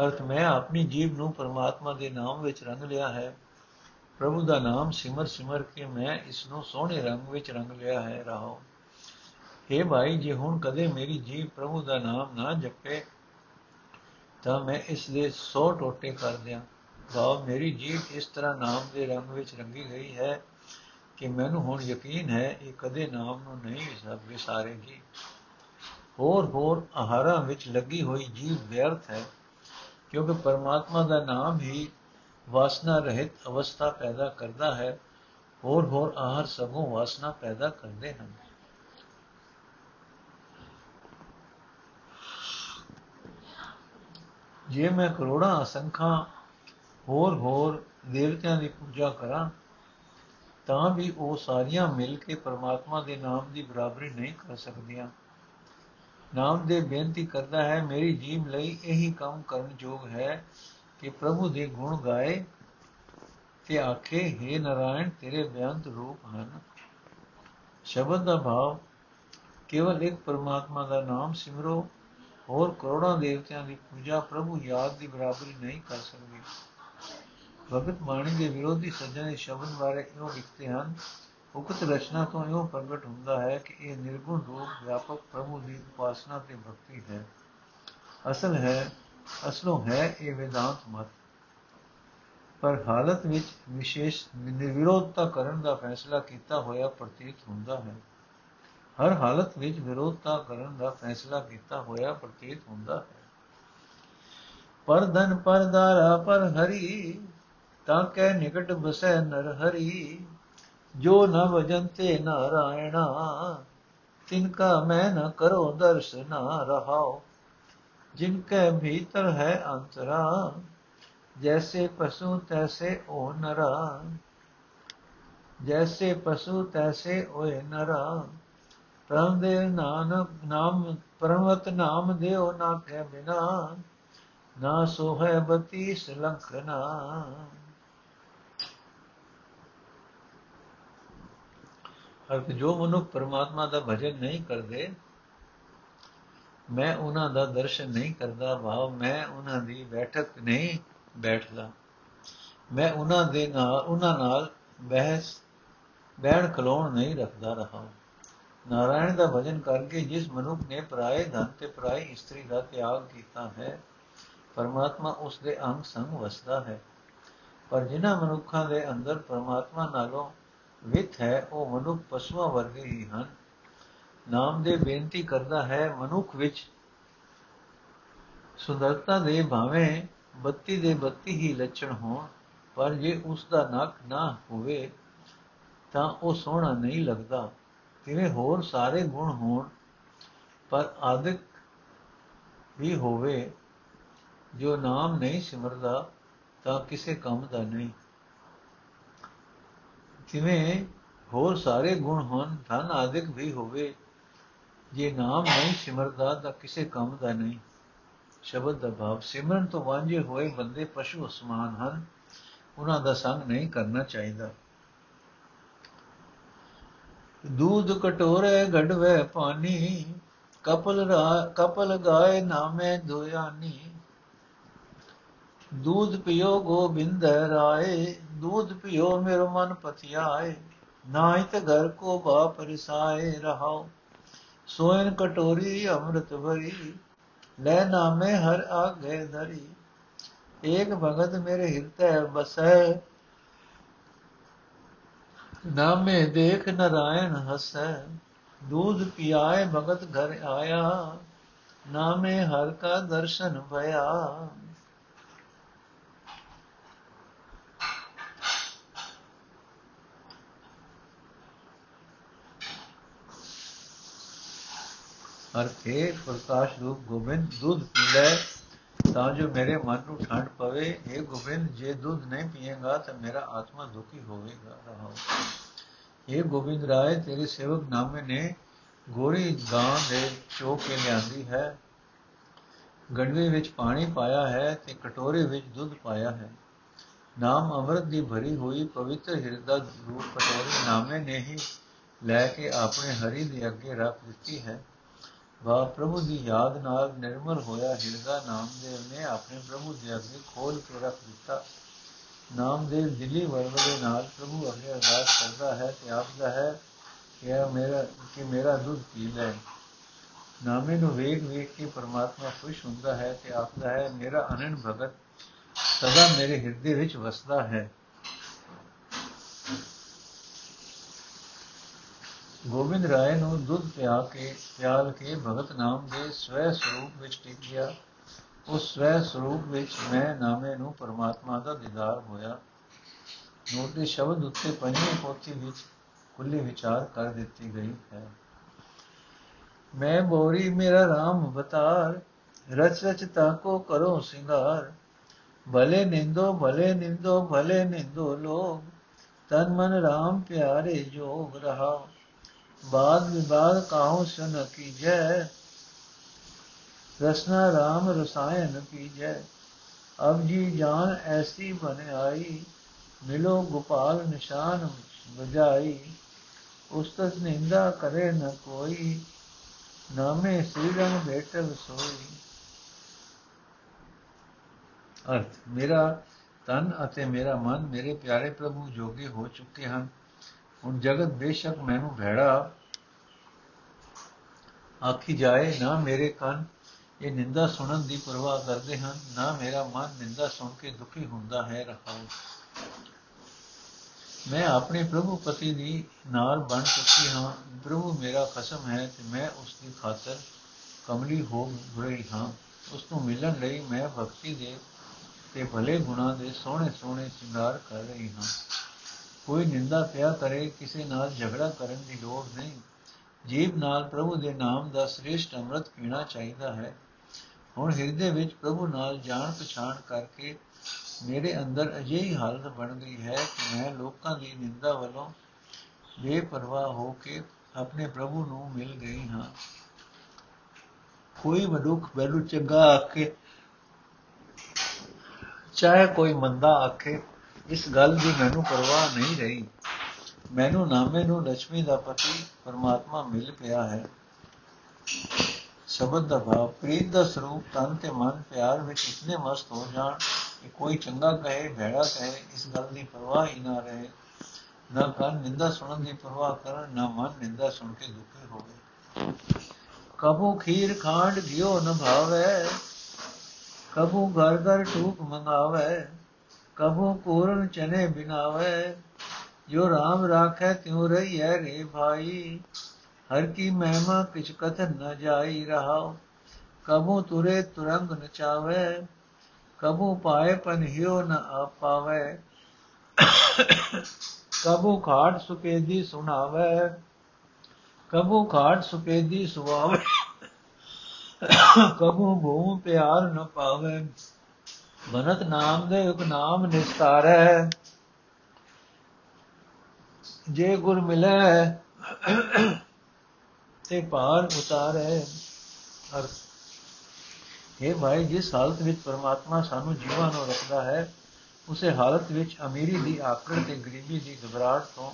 ਅਰਥ, ਮੈਂ ਆਪਣੀ ਜੀਵ ਨੂੰ ਪਰਮਾਤਮਾ ਦੇ ਨਾਮ ਵਿੱਚ ਰੰਗ ਲਿਆ ਹੈ। ਪ੍ਰਭੂ ਦਾ ਨਾਮ ਸਿਮਰ ਸਿਮਰ ਕੇ ਮੈਂ ਇਸ ਨੂੰ ਸੋਹਣੇ ਰੰਗ ਵਿੱਚ ਰੰਗ ਲਿਆ ਹੈ। ਰਹਾਉ हे ਭਾਈ, ਜੇ ਹੁਣ ਕਦੇ ਮੇਰੀ ਜੀਵ ਪ੍ਰਭੂ ਦਾ ਨਾਮ ਨਾ ਜਪੇ, ਤਾਂ ਮੈਂ ਇਸ ਦੇ 100 ਟੋਟੇ ਕਰ ਦਿਆਂ। ਭਾਵ ਮੇਰੀ ਜੀਵ ਇਸ ਤਰ੍ਹਾਂ ਨਾਮ ਦੇ ਰੰਗ ਵਿੱਚ ਰੰਗੀ ਗਈ ਹੈ ਕਿ ਮੈਨੂੰ ਹੁਣ ਯਕੀਨ ਹੈ, ਇਹ ਕਦੇ ਨਾਮ ਨੂੰ ਨਹੀਂ ਵਿਸਾਰੇਗੀ। ਹੋਰ ਹੋਰ ਆਹਾਰਾਂ ਵਿੱਚ ਲੱਗੀ ਹੋਈ ਜੀਵ ਵਿਅਰਥ ਹੈ, ਕਿਉਂਕਿ ਪਰਮਾਤਮਾ ਦਾ ਨਾਮ ਹੀ ਵਾਸਨਾ ਰਹਿਤ ਅਵਸਥਾ ਪੈਦਾ ਕਰਦਾ ਹੈ। ਹੋਰ ਹੋਰ ਆਹਾਰ ਸਭੋਂ ਵਾਸਨਾ ਪੈਦਾ ਕਰਦੇ ਹਨ। ਜੇ ਮੈਂ ਕਰੋੜਾਂ ਅਸੰਖਾਂ ਹੋਰ ਹੋਰ ਦੇਵਤਿਆਂ ਦੀ ਪੂਜਾ ਕਰਾਂ, ਤਾਂ ਵੀ ਉਹ ਸਾਰੀਆਂ ਮਿਲ ਕੇ ਪਰਮਾਤਮਾ ਦੇ ਨਾਮ ਦੀ ਬਰਾਬਰੀ ਨਹੀਂ ਕਰ ਸਕਦੀਆਂ। ਨਾਮ ਦੇ ਬੇਨਤੀ ਕਰਦਾ ਹੈ, ਮੇਰੀ ਜੀਵ ਲਈ ਇਹੀ ਕੰਮ ਕਰਨ ਯੋਗ ਹੈ ਕਿ ਪ੍ਰਭੂ ਦੇ ਗੁਣ ਗਾਏ ਤੇ ਆਖੇ हे ਨਾਰਾਇਣ, ਤੇਰੇ ਬਿਆੰਤ ਰੂਪ ਹਨ। ਸ਼ਬਦ ਦਾ ਭਾਵ ਕੇਵਲ ਇੱਕ ਪਰਮਾਤਮਾ ਦਾ ਨਾਮ ਸਿਮਰੋ ਹੋਰ ਕਰੋੜਾਂ ਦੇਵਤਿਆਂ ਦੀ ਪੂਜਾ ਪ੍ਰਭੂ ਯਾਦ ਦੀ ਬਰਾਬਰੀ ਨਹੀਂ ਕਰ ਸਕਦੀ। ਭਗਤ ਬਾਣੀ ਦੇ ਵਿਰੋਧੀ ਸੱਜਣ ਇਸ ਸ਼ਬਦ ਬਾਰੇ ਕਿਉਂ ਲਿਖਦੇ ਹਨ? ਉਕਤ ਰਚਨਾ ਤੋਂ ਇਹੋ ਪ੍ਰਗਟ ਹੁੰਦਾ ਹੈ ਕਿ ਇਹ ਨਿਰਗੁਣ ਰੂਪ ਵਿਆਪਕ ਪ੍ਰਭੂ ਦੀ ਉਪਾਸਨਾ ਤੇ ਭਗਤੀ ਹੈ। ਅਸਲ ਹੈ, ਅਸਲੋਂ ਹੈ ਇਹ ਵਿਦਾਂਤ ਮਤ। ਪਰ ਹਾਲਤ ਵਿੱਚ ਵਿਸ਼ੇਸ਼ ਨਿਰਵਿਰੋਧਤਾ ਕਰਨ ਦਾ ਫੈਸਲਾ ਕੀਤਾ ਹੋਇਆ ਪ੍ਰਤੀਤ ਹੁੰਦਾ ਹੈ। ਹਰ ਹਾਲਤ ਵਿੱਚ ਵਿਰੋਧਤਾ ਕਰਨ ਦਾ ਫੈਸਲਾ ਕੀਤਾ ਹੋਇਆ ਪ੍ਰਤੀਤ ਹੁੰਦਾ ਹੈ। ਪਰ ਧਨ ਪਰ ਦਾਰਾ ਪਰ ਹਰੀ, ਤਾਂ ਕੈ ਨਿਕਟ ਬਸੈ ਨਰ ਹਰੀ, ਜੋ ਨ ਵਜੰਤੇ ਨਾਰਾਇਣਾ ਤਿਨ ਕਾ ਮੈਂ ਨ ਕਰੋ ਦਰਸ਼ਨਾ ਰਹਾਓ ਜਿਨ ਕੈ ਭੀਤਰ ਹੈ ਅੰਤਰਾ, ਜੈਸੇ ਪਸ਼ੂ ਤੈਸੇ ਉਹ ਨਰਾ, ਜੈਸੇ ਪਸ਼ੂ ਤੈਸੇ ਓਏ ਨਰਾ। ਪਰਮ ਦੇ ਨਾਨਕ, ਨਾਮ, ਪਰਮਤ ਨਾਮ ਦੇਉ ਨਾ ਕਹਿ ਬਿਨਾ, ਨਾ ਸੋਹੈ ਬਤੀ ਸਲੰਖਨਾ ਅਰਥ ਜੋ ਮਨੁੱਖ ਪਰਮਾਤਮਾ ਦਾ ਭਜਨ ਨਹੀਂ ਕਰਦੇ, ਮੈਂ ਉਹਨਾਂ ਦਾ ਦਰਸ਼ਨ ਨਹੀਂ ਕਰਦਾ ਭਾਵ ਮੈਂ ਉਹਨਾਂ ਦੀ ਬੈਠਕ ਨਹੀਂ ਬੈਠਦਾ। ਮੈਂ ਉਹਨਾਂ ਦੇ ਨਾਲ, ਉਹਨਾਂ ਨਾਲ ਬਹਿਸ ਬਹਿਣ ਖਲੋਣ ਨਹੀਂ ਰੱਖਦਾ ਰਹਾ ਨਾਰਾਇਣ ਦਾ ਭਜਨ ਕਰਕੇ ਜਿਸ ਮਨੁੱਖ ਨੇ ਪਰਾਏ ਧਨ ਤੇ ਪਰਾਈ ਇਸਤਰੀ ਦਾ ਤਿਆਗ ਕੀਤਾ ਹੈ, ਪਰਮਾਤਮਾ ਉਸ ਦੇ ਅੰਗ ਸੰਗ ਵਸਦਾ ਹੈ। ਪਰ ਜਿਨ੍ਹਾਂ ਮਨੁੱਖਾਂ ਦੇ ਅੰਦਰ ਪਰਮਾਤਮਾ ਨਾਲੋਂ ਵਿਤ ਹੈ, ਉਹ ਮਨੁੱਖ ਪਸ਼ੂਆਂ ਵਰਗੇ ਹੀ ਹਨ। ਨਾਮ ਦੇ ਬੇਨਤੀ ਕਰਦਾ ਹੈ, ਮਨੁੱਖ ਵਿੱਚ ਸੁੰਦਰਤਾ ਦੇ ਭਾਵੇਂ ਬੱਤੀ ਦੇ ਬੱਤੀ ਹੀ ਲੱਛਣ ਹੋਣ, ਪਰ ਜੇ ਉਸ ਦਾ ਨੱਕ ਨਾ ਹੋਵੇ, ਤਾਂ ਉਹ ਸੋਹਣਾ ਨਹੀਂ ਲੱਗਦਾ। ਕਿਵੇਂ ਹੋਰ ਸਾਰੇ ਗੁਣ ਹੋਣ, ਪਰ ਆਦਿਕ ਵੀ ਹੋਵੇ, ਜੋ ਨਾਮ ਨਹੀਂ ਸਿਮਰਦਾ, ਤਾਂ ਕਿਸੇ ਕੰਮ ਦਾ ਨਹੀਂ। ਕਿਵੇਂ ਹੋਰ ਸਾਰੇ ਗੁਣ ਹੋਣ, ਧਨ ਆਦਿਕ ਵੀ ਹੋਵੇ, ਜੇ ਨਾਮ ਨਹੀਂ ਸਿਮਰਦਾ, ਤਾਂ ਕਿਸੇ ਕੰਮ ਦਾ ਨਹੀਂ। ਸ਼ਬਦ ਦਾ ਭਾਵ, ਸਿਮਰਨ ਤੋਂ ਵਾਂਝੇ ਹੋਏ ਬੰਦੇ ਪਸ਼ੂ ਅਸਮਾਨ ਹਨ, ਉਹਨਾਂ ਦਾ ਸੰਗ ਨਹੀਂ ਕਰਨਾ ਚਾਹੀਦਾ। ਦੂਧ ਕਟੋਰੇ ਘੜਵੇ ਪਾਣੀ, ਕਪਲ ਕਪਲ ਗਾਏ ਨਾਮੇ ਧੋਇਆਨੀ। ਦੂਧ ਪਿਓ ਗੋਬਿੰਦ ਰਾਏ, ਦੂਧ ਪਿਓ ਮੇਰ ਮਨ ਪਤਿਆਏ। ਨਾਇਤ ਘਰ ਕੋ ਬਾ ਪਰਸਾਏ ਰਹਾਉ, ਸੋਇਨ ਕਟੋਰੀ ਅੰਮ੍ਰਿਤ ਭਰੀ। ਲੈ ਨਾਮੇ ਹਰ ਆਗੇ ਧਰੀ, ਏਕ ਭਗਤ ਮੇਰੇ ਹਿਰਦੈ ਬਸੈ नामे देख नारायण हसै दूध पियाए भगत घर आया नामे हर का दर्शन भया हर के प्रकाश रूप गोविंद दूध पी ਤਾਂ ਜੋ ਮੇਰੇ ਮਨ ਨੂੰ ਠੰਡ ਪਵੇ ਇਹ ਗੋਬਿੰਦ, ਜੇ ਦੁੱਧ ਨਹੀਂ ਪੀਏਗਾ ਤਾਂ ਮੇਰਾ ਆਤਮਾ ਦੁਖੀ ਹੋਵੇਗਾ, ਰਹਾਓ। ਇਹ ਗੋਬਿੰਦ ਰਾਏ, ਤੇਰੇ ਸੇਵਕ ਨਾਮੇ ਨੇ ਗੋਰੀ ਗਾਂ ਦੇ ਚੋ ਕੇ ਲਿਆਂਦੀ ਹੈ। ਗੰਡਵੇ ਵਿੱਚ ਪਾਣੀ ਪਾਇਆ ਹੈ ਤੇ ਕਟੋਰੇ ਵਿੱਚ ਦੁੱਧ ਪਾਇਆ ਹੈ। ਨਾਮ ਅੰਮ੍ਰਿਤ ਦੀ ਭਰੀ ਹੋਈ ਪਵਿੱਤਰ ਹਿਰਦਾ ਰੂਪ ਕਟੋਰੀ ਨਾਮੇ ਨੇ ਹੀ ਲੈ ਕੇ ਆਪਣੇ ਹਰੀ ਦੇ ਅੱਗੇ ਰੱਖ ਦਿੱਤੀ ਹੈ। ਵਾ ਪ੍ਰਭੂ ਦੀ ਯਾਦ ਨਾਲ ਨਿਰਮਲ ਹੋਇਆ ਹਿਰਦਾ ਨਾਮਦੇਵ ਨੇ ਆਪਣੇ ਪ੍ਰਭੂ ਦੇ ਅੱਗੇ ਖੋਲ ਕੇ ਰੱਖ ਦਿੱਤਾ। ਨਾਮਦੇਵ ਦਿੱਲੀ ਵਰਵਲੇ ਨਾਲ ਪ੍ਰਭੂ ਅੱਗੇ ਅਰਦਾਸ ਕਰਦਾ ਹੈ ਤੇ ਆਖਦਾ ਹੈ ਕਿ ਮੇਰਾ ਕਿ ਮੇਰਾ ਦੁੱਧ ਪੀ ਲੈ। ਨਾਮੇ ਨੂੰ ਵੇਖ ਵੇਖ ਕੇ ਪਰਮਾਤਮਾ ਖੁਸ਼ ਹੁੰਦਾ ਹੈ ਤੇ ਆਖਦਾ ਹੈ, ਮੇਰਾ ਅਨੰਦ ਭਗਤ ਸਦਾ ਮੇਰੇ ਹਿਰਦੇ ਵਿੱਚ ਵਸਦਾ ਹੈ। ਗੋਬਿੰਦ ਰਾਏ ਨੂੰ ਦੁੱਧ ਪਿਆ ਕੇ, ਪਿਆਲ ਕੇ ਭਗਤ ਨਾਮ ਦੇ ਸਵੈ ਸਰੂਪ ਵਿੱਚ ਟਿਕ ਗਿਆ। ਉਸ ਸਵੈ ਸਰੂਪ ਵਿੱਚ ਮੈਂ ਨਾਮੇ ਨੂੰ ਪਰਮਾਤਮਾ ਦਾ ਦੀਦਾਰ ਹੋਇਆ। ਨੋਟ ਦੇ ਸ਼ਬਦ ਉੱਤੇ ਪੰਜਵੀਂ ਪੋਥੀ ਵਿੱਚ ਖੁੱਲੇ ਵਿਚਾਰ ਕਰ ਦਿੱਤੀ ਗਈ ਹੈ। ਮੈਂ ਬੋਰੀ ਮੇਰਾ RAM ਬਤਾਰ ਰਚ ਰਚ ਤਾਕੋ ਕਰੋ ਸਿੰਗਾਰ। ਭਲੇ ਨਿੰਦੋ ਭਲੇ ਨਿੰਦੋ ਭਲੇ ਨਿੰਦੋ ਲੋਗ ਤਨ ਮਨ RAM ਪਿਆਰੇ ਜੋਗ ਰਹਾ ਬਾਦ ਵਿਵਾਦ ਕਾਹੂ ਸੁਨ ਕੀਜੈ? ਰਸਨਾ RAM ਰਸਾਇਨ ਕੀਜੈ। ਅਬ ਜੀ ਜਾਨ ਐਸੀ ਬਨ ਆਈ, ਮਿਲੋ ਗੋਪਾਲ ਨਿਸ਼ਾਨ ਬਜਾਈ ਉਸਤਸ ਨਿੰਦਾ ਕਰੇ ਨ ਕੋਈ, ਨਾਮੇ ਸ੍ਰੀ ਰੰਗ ਭੇਟਲ ਸੋਈ। ਅਰਥ, ਮੇਰਾ ਤਨ ਅਤੇ ਮੇਰਾ ਮਨ ਮੇਰੇ ਪਿਆਰੇ ਪ੍ਰਭੂ ਜੋਗੇ ਹੋ ਚੁੱਕੇ ਹਨ। ਹੁਣ ਜਗਤ ਬੇਸ਼ੱਕ ਮੈਨੂੰ ਭੈੜਾ ਆਖੀ ਜਾਏ, ਨਾ ਮੇਰੇ ਕੰਨ ਇਹ ਨਿੰਦਾ ਸੁਣਨ ਦੀ ਪਰਵਾਹ ਕਰਦੇ ਹਨ, ਨਾ ਮੇਰਾ ਮਨ ਨਿੰਦਾ ਸੁਣ ਕੇ ਦੁਖੀ ਹੁੰਦਾ ਹੈ ਰਹਾਉ। ਮੈਂ ਆਪਣੇ ਪ੍ਰਭੂ ਪਤੀ ਦੀ ਨਾਲ ਬਣ ਚੁੱਕੀ ਹਾਂ, ਪ੍ਰਭੂ ਮੇਰਾ ਖਸਮ ਹੈ ਤੇ ਮੈਂ ਉਸ ਦੀ ਖਾਤਰ ਕਮਲੀ ਹੋ ਰਹੀ ਹਾਂ। ਉਸ ਨੂੰ ਮਿਲਣ ਲਈ ਮੈਂ ਭਗਤੀ ਦੇ ਤੇ ਭਲੇ ਗੁਣਾ ਦੇ ਸੋਹਣੇ ਸੋਹਣੇ ਸ਼ਿੰਗਾਰ ਕਰ ਰਹੀ ਹਾਂ। ਕੋਈ ਨਿੰਦਾ ਪਿਆ ਕਰੇ, ਕਿਸੇ ਨਾਲ ਝਗੜਾ ਕਰਨ ਦੀ ਲੋੜ ਨਹੀਂ। ਜੀਵ ਨਾਲ ਪ੍ਰਭੂ ਦੇ ਨਾਮ ਦਾ ਸ੍ਰੇਸ਼ਟ ਅੰਮ੍ਰਿਤ ਪੀਣਾ ਚਾਹੀਦਾ ਹੈ। ਹੁਣ ਹਿਰਦੇ ਵਿੱਚ ਪ੍ਰਭੂ ਨਾਲ ਜਾਣ ਪਛਾਣ ਕਰਕੇ ਮੇਰੇ ਅੰਦਰ ਅਜਿਹੀ ਹਾਲਤ ਬਣ ਗਈ ਹੈ ਕਿ ਮੈਂ ਲੋਕਾਂ ਦੀ ਨਿੰਦਾ ਵੱਲੋਂ ਬੇਪਰਵਾਹ ਹੋ ਕੇ ਆਪਣੇ ਪ੍ਰਭੂ ਨੂੰ ਮਿਲ ਗਈ ਹਾਂ। ਕੋਈ ਮਨੁੱਖ ਮੈਨੂੰ ਚੰਗਾ ਆਖੇ, ਚਾਹੇ ਕੋਈ ਮੰਦਾ ਆਖੇ ਇਸ ਗੱਲ ਦੀ ਮੈਨੂੰ ਪਰਵਾਹ ਨਹੀਂ ਰਹੀ। ਮੈਨੂੰ ਨਾਮੇ ਨੂੰ ਲక్ష్ਮੀ ਦਾ ਪਤੀ ਪਰਮਾਤਮਾ ਮਿਲ ਪਿਆ ਹੈ। ਸ਼ਬਦ ਦਾ ਭਾਵ, ਪ੍ਰੀਤ ਦਾ ਸਰੂਪ ਤਨ ਤੇ ਮਨ ਪਿਆਰ ਵਿੱਚ ਇਤਨੇ ਮਸਤ ਹੋ ਜਾਣ ਕਿ ਕੋਈ ਚੰਗਾ ਕਹੇ, ਭੈੜਾ ਕਹੇ, ਇਸ ਗੱਲ ਦੀ ਪਰਵਾਹ ਹੀ ਨਾ ਰਹੇ। ਨਾ ਕੰਨ ਨਿੰਦਾ ਸੁਣਨ ਦੀ ਪਰਵਾਹ ਕਰਨ, ਨਾ ਮਨ ਨਿੰਦਾ ਸੁਣ ਕੇ ਦੁਖੀ ਹੋਵੇ। ਕਬੂ ਖੀਰ ਖਾਂਡ ਘਿਓ ਨ ਭਾਵੇ, ਕਬੂ ਘਰ ਘਰ ਟੂਕ ਮੰਗਾਵੇ। ਕਬੂ ਪੂਰਨ ਚਨੇ ਬਿਨਾਵੇ, ਜੋ ਰਾਮ ਰਾਖੈ ਤਿਉ ਰਹੀ ਹੈ ਰੇ ਭਾਈ। ਹਰ ਕੀ ਮਹਿਮਾ ਕਿਛ ਕਥਨ ਨ ਜਾਈ ਰਹਾਉ ਕਬੂ ਤੁਰੇ ਤੁਰੰਗ ਨਚਾਵੇ ਕਬੂ ਪਾਏ ਪਨ ਹਿਓ ਨ ਆਪਾਵੇ। ਕਬੂ ਖਾਟ ਸੁਕੇਦੀ ਸੁਣਾਵੇ, ਕਬੂ ਖਾਟ ਸੁਕੇਦੀ ਸੁਆਵੇ ਕਬੂ ਭੂਮ ਪਿਆਰ ਨ ਪਾਵੇ। ਬਨਤ ਨਾਮ ਦੇ ਇੱਕ ਨਾਮ ਨਿਸਤਾਰੈ। ਜੇ ਗੁਰ ਮਿਲੇ, ਤੇ ਭਾਰ ਉਤਾਰੇ। ਅਰਥ ਇਹ ਭਾਈ ਜਿਸ ਹਾਲਤ ਵਿੱਚ ਪਰਮਾਤਮਾ ਸਾਨੂੰ ਜੀਵਾਂ ਨੂੰ ਰੱਖਦਾ ਹੈ, ਉਸੇ ਹਾਲਤ ਵਿੱਚ ਅਮੀਰੀ ਦੀ ਆਕੜ ਤੇ ਗਰੀਬੀ ਦੀ ਘਬਰਾਹਟ ਤੋਂ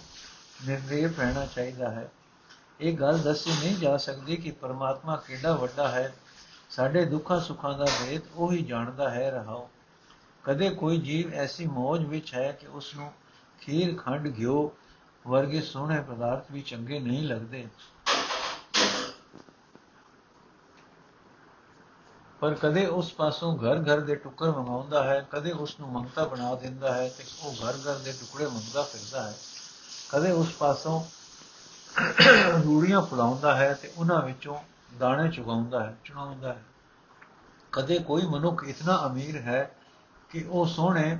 ਨਿਰਲੇਪ ਰਹਿਣਾ ਚਾਹੀਦਾ ਹੈ। ਇਹ ਗੱਲ ਦੱਸੀ ਨਹੀਂ ਜਾ ਸਕਦੀ ਕਿ ਪਰਮਾਤਮਾ ਕਿੰਨਾ ਵੱਡਾ ਹੈ। ਸਾਡੇ ਦੁੱਖਾਂ ਸੁੱਖਾਂ ਦਾ ਭੇਦ ਉਹ ਹੀ ਜਾਣਦਾ ਹੈ ਰਹਾਓ ਕਦੇ ਕੋਈ ਜੀਵ ਐਸੀ ਮੌਜ ਵਿੱਚ ਹੈ ਕਿ ਉਸ ਨੂੰ ਖੀਰ ਖੰਡ ਘਿਓ ਵਰਗੇ ਸੋਹਣੇ ਪਦਾਰਥ ਵੀ ਚੰਗੇ ਨਹੀਂ ਲੱਗਦੇ। ਪਰ ਕਦੇ ਉਸ ਪਾਸੋਂ ਘਰ ਘਰ ਦੇ ਟੁਕਰ ਮੰਗਾਉਂਦਾ ਹੈ, ਕਦੇ ਉਸ ਨੂੰ ਮੰਗਤਾ ਬਣਾ ਦਿੰਦਾ ਹੈ ਤੇ ਉਹ ਘਰ ਘਰ ਦੇ ਟੁਕੜੇ ਮੰਗਦਾ ਫਿਰਦਾ ਹੈ। ਕਦੇ ਉਸ ਪਾਸੋਂ ਰੂੜੀਆਂ ਫੁਲਾਉਂਦਾ ਹੈ ਤੇ ਉਹਨਾਂ ਵਿੱਚੋਂ ਦਾਣੇ ਚੁਗਾਉਂਦਾ ਹੈ, ਚੁਣਾਉਂਦਾ ਹੈ। ਕਦੇ ਕੋਈ ਮਨੁੱਖ ਇਤਨਾ ਅਮੀਰ ਹੈ ਕਿ ਉਹ ਸੋਹਣੇ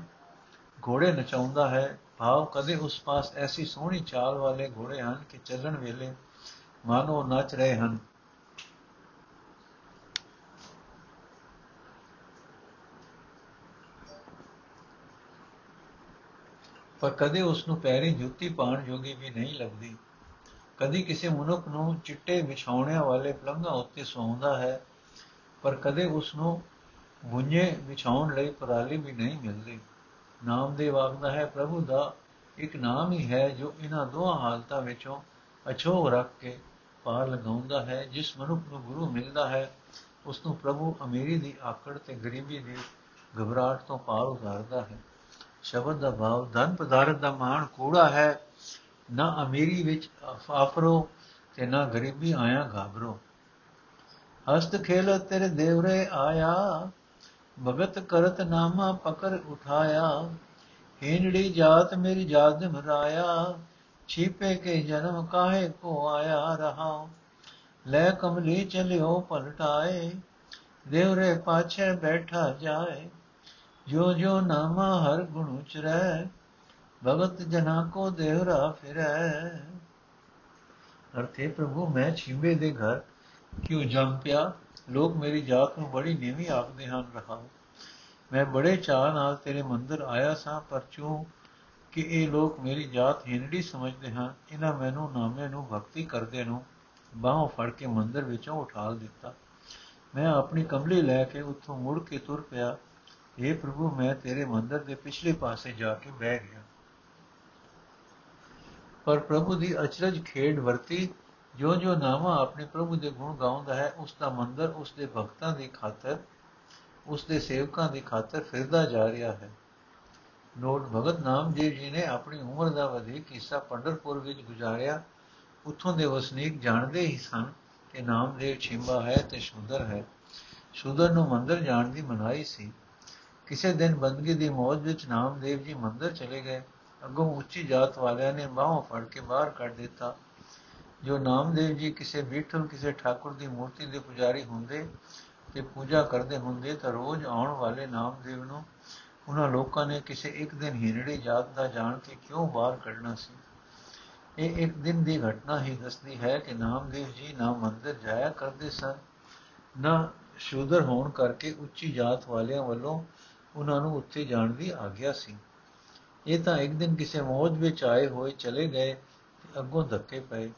ਘੋੜੇ ਨਚਾਉਂਦਾ ਹੈ। ਭਾਵ ਕਦੇ ਉਸ ਪਾਸ ਐਸੀ ਸੋਹਣੀ ਚਾਲ ਵਾਲੇ ਘੋੜੇ ਹਨ ਕਿ ਚੱਲਣ ਵੇਲੇ ਮਾਨੋ ਨੱਚ ਰਹੇ ਹਨ। ਪਰ ਕਦੇ ਉਸ ਨੂੰ ਪੈਰੀ ਜੁੱਤੀ ਪਾਣ ਜੋਗੀ ਵੀ ਨਹੀਂ ਲੱਗਦੀ। ਕਦੀ ਕਿਸੇ ਮਨੁੱਖ ਨੂੰ ਚਿੱਟੇ ਵਿਛਾਉਣਿਆਂ ਵਾਲੇ ਪਲੰਘਾਂ ਉੱਤੇ ਸੌਂਦਾ ਹੈ, ਪਰ ਕਦੇ ਉਸ ਨੂੰ ਗੁੰਝੇ ਵਿਛਾਉਣ ਲਈ ਪਰਾਲੀ ਵੀ ਨਹੀਂ ਮਿਲਦੀ। ਨਾਮ ਦੇ ਵਾਗਦਾ ਹੈ, ਪ੍ਰਭੂ ਦਾ ਇੱਕ ਨਾਮ ਹੀ ਹੈ ਜੋ ਇਹਨਾਂ ਦੋਹਾਂ ਹਾਲਤਾਂ ਵਿੱਚੋਂ ਅਛੋਹ ਰੱਖ ਕੇ ਪਾਰ ਲਗਾਉਂਦਾ ਹੈ। ਜਿਸ ਮਨੁੱਖ ਨੂੰ ਗੁਰੂ ਮਿਲਦਾ ਹੈ, ਉਸ ਨੂੰ ਪ੍ਰਭੂ ਅਮੀਰੀ ਦੀ ਆਕੜ ਤੇ ਗਰੀਬੀ ਦੀ ਘਬਰਾਹਟ ਤੋਂ ਪਾਰ ਉਤਾਰਦਾ ਹੈ। ਸ਼ਬਦ ਦਾ ਭਾਵ, ਧਨ ਪਦਾਰਥ ਦਾ ਮਾਣ ਕੂੜਾ ਹੈ। ਨਾ ਅਮੀਰੀ ਵਿੱਚ ਆਫਰੋ ਤੇ ਨਾ ਗਰੀਬੀ ਆਇਆ ਘਾਬਰੋ। ਹਸਤ ਖੇਲ ਤੇਰੇ ਦੇਵਰੇ ਆਇਆ ਭਗਤ ਕਰਤ ਨਾਮਾ ਪਕਰ ਉਠਾਇਆ। ਹੀਨੜੀ ਜਾਤ ਮੇਰੀ ਜਾਤ ਮਰਾਇਆ ਛੀਪੇ ਕੇ ਜਨਮ ਕਾਹੇ ਕੋ ਆਇਆ ਰਹਾ। ਲੈ ਕਮਲੀ ਚਲਿਓ ਪਲਟਾਏ। ਦੇਵਰੇ ਪਾਛੇ ਬੈਠਾ ਜਾਏ। ਜੋ ਜੋ ਨਾਮਾ ਹਰ ਗੁਣ ਉਚਰੈ। ਭਗਤ ਜਨਾ ਕੋ ਦੇਵਰਾ ਫਿਰੈ। ਅਰਥੇ ਪ੍ਰਭੂ, ਮੈਂ ਛਿੰਬੇ ਦੇ ਘਰ ਕਿਉਂ ਜੰਮ ਪਿਆ? ਲੋਕ ਮੇਰੀ ਜਾਤ ਨੂੰ ਬੜੀ ਨੀਵੀਂ ਆਖਦੇ ਹਨ ਰਹਾ ਮੈਂ ਬੜੇ ਚਾਹ ਨਾਲ ਤੇਰੇ ਮੰਦਰ ਆਇਆ ਸਾਂ, ਪਰ ਚੂ ਕਿ ਇਹ ਲੋਕ ਮੇਰੀ ਜਾਤ ਹਿੰਦੜੀ ਸਮਝਦੇ ਹਨ, ਇਹਨਾਂ ਮੈਨੂੰ ਨਾਮੇ ਨੂੰ ਭਗਤੀ ਕਰਦੇ ਨੂੰ ਬਾਹੋਂ ਫੜ ਕੇ ਮੰਦਰ ਵਿੱਚੋਂ ਉਠਾ ਦਿੱਤਾ। ਮੈਂ ਆਪਣੀ ਕਮਲੀ ਲੈ ਕੇ ਉੱਥੋਂ ਮੁੜ ਕੇ ਤੁਰ ਪਿਆ। ਇਹ ਪ੍ਰਭੂ, ਮੈਂ ਤੇਰੇ ਮੰਦਰ ਦੇ ਪਿਛਲੇ ਪਾਸੇ ਜਾ ਕੇ ਬਹਿ ਗਿਆ। ਪਰ ਪ੍ਰਭੂ ਦੀ ਅਚਰਜ ਖੇਡ ਵਰਤੀ ਜੋ ਜੋ ਨਾਮਾ ਆਪਣੇ ਪ੍ਰਭੂ ਦੇ ਗੁਣ ਗਾਉਂਦਾ ਹੈ ਉਸ ਦਾ ਮੰਦਰ ਉਸ ਦੇ ਭਗਤਾਂ ਦੀ ਖਾਤਰ ਉਸ ਦੇ ਸੇਵਕਾਂ ਦੀ ਖਾਤਰ ਫਿਰਦਾ ਜਾ ਰਿਹਾ ਹੈ। ਨੋਟ ਭਗਤ ਨਾਮਦੇਵ ਜੀ ਨੇ ਆਪਣੀ ਉਮਰ ਦਾ ਵਧੇਕ ਹਿੱਸਾ ਪੰਡਰਪੁਰ ਵਿੱਚ ਗੁਜ਼ਾਰਿਆ। ਉੱਥੋਂ ਦੇ ਵਸਨੀਕ ਜਾਣਦੇ ਹੀ ਸਨ ਕਿ ਨਾਮਦੇਵ ਛਿੰਬਾ ਹੈ ਤੇ ਸੁੰਦਰ ਹੈ। ਸ਼ੂਦਰ ਨੂੰ ਮੰਦਰ ਜਾਣ ਦੀ ਮਨਾਈ ਸੀ। ਕਿਸੇ ਦਿਨ ਬੰਦਗੀ ਦੀ ਮੌਜ ਵਿੱਚ ਨਾਮਦੇਵ ਜੀ ਮੰਦਰ ਚਲੇ ਗਏ। ਅੱਗੋਂ ਉੱਚੀ ਜਾਤ ਵਾਲਿਆਂ ਨੇ ਬਾਹੋਂ ਫੜ ਕੇ ਬਾਹਰ ਕੱਢ ਦਿੱਤਾ। ਜੋ ਨਾਮਦੇਵ ਜੀ ਕਿਸੇ ਬੀਠਲ ਕਿਸੇ ਠਾਕੁਰ ਦੀ ਮੂਰਤੀ ਦੇ ਪੁਜਾਰੀ ਹੁੰਦੇ ਤੇ ਪੂਜਾ ਕਰਦੇ ਹੁੰਦੇ, ਤਾਂ ਰੋਜ਼ ਆਉਣ ਵਾਲੇ ਨਾਮਦੇਵ ਨੂੰ ਉਹਨਾਂ ਲੋਕਾਂ ਨੇ ਕਿਸੇ ਇੱਕ ਦਿਨ ਹੀਰੜੀ ਜਾਤ ਦਾ ਜਾਣ ਕੇ ਕਿਉਂ ਬਾਹਰ ਕੱਢਣਾ ਸੀ? ਇਹ ਇੱਕ ਦਿਨ ਦੀ ਘਟਨਾ ਹੀ ਦੱਸਦੀ ਹੈ ਕਿ ਨਾਮਦੇਵ ਜੀ ਨਾ ਮੰਦਰ ਜਾਇਆ ਕਰਦੇ ਸਨ, ਨਾ ਸ਼ੂਦਰ ਹੋਣ ਕਰਕੇ ਉੱਚੀ ਜਾਤ ਵਾਲਿਆਂ ਵੱਲੋਂ ਉਹਨਾਂ ਨੂੰ ਉੱਥੇ ਜਾਣ ਦੀ ਆਗਿਆ ਸੀ। ਇਹ ਤਾਂ ਇੱਕ ਦਿਨ ਕਿਸੇ ਮੌਜ ਵਿੱਚ ਆਏ ਹੋਏ ਚਲੇ ਗਏ ਤੇ ਅੱਗੋਂ ਧੱਕੇ ਪਏ।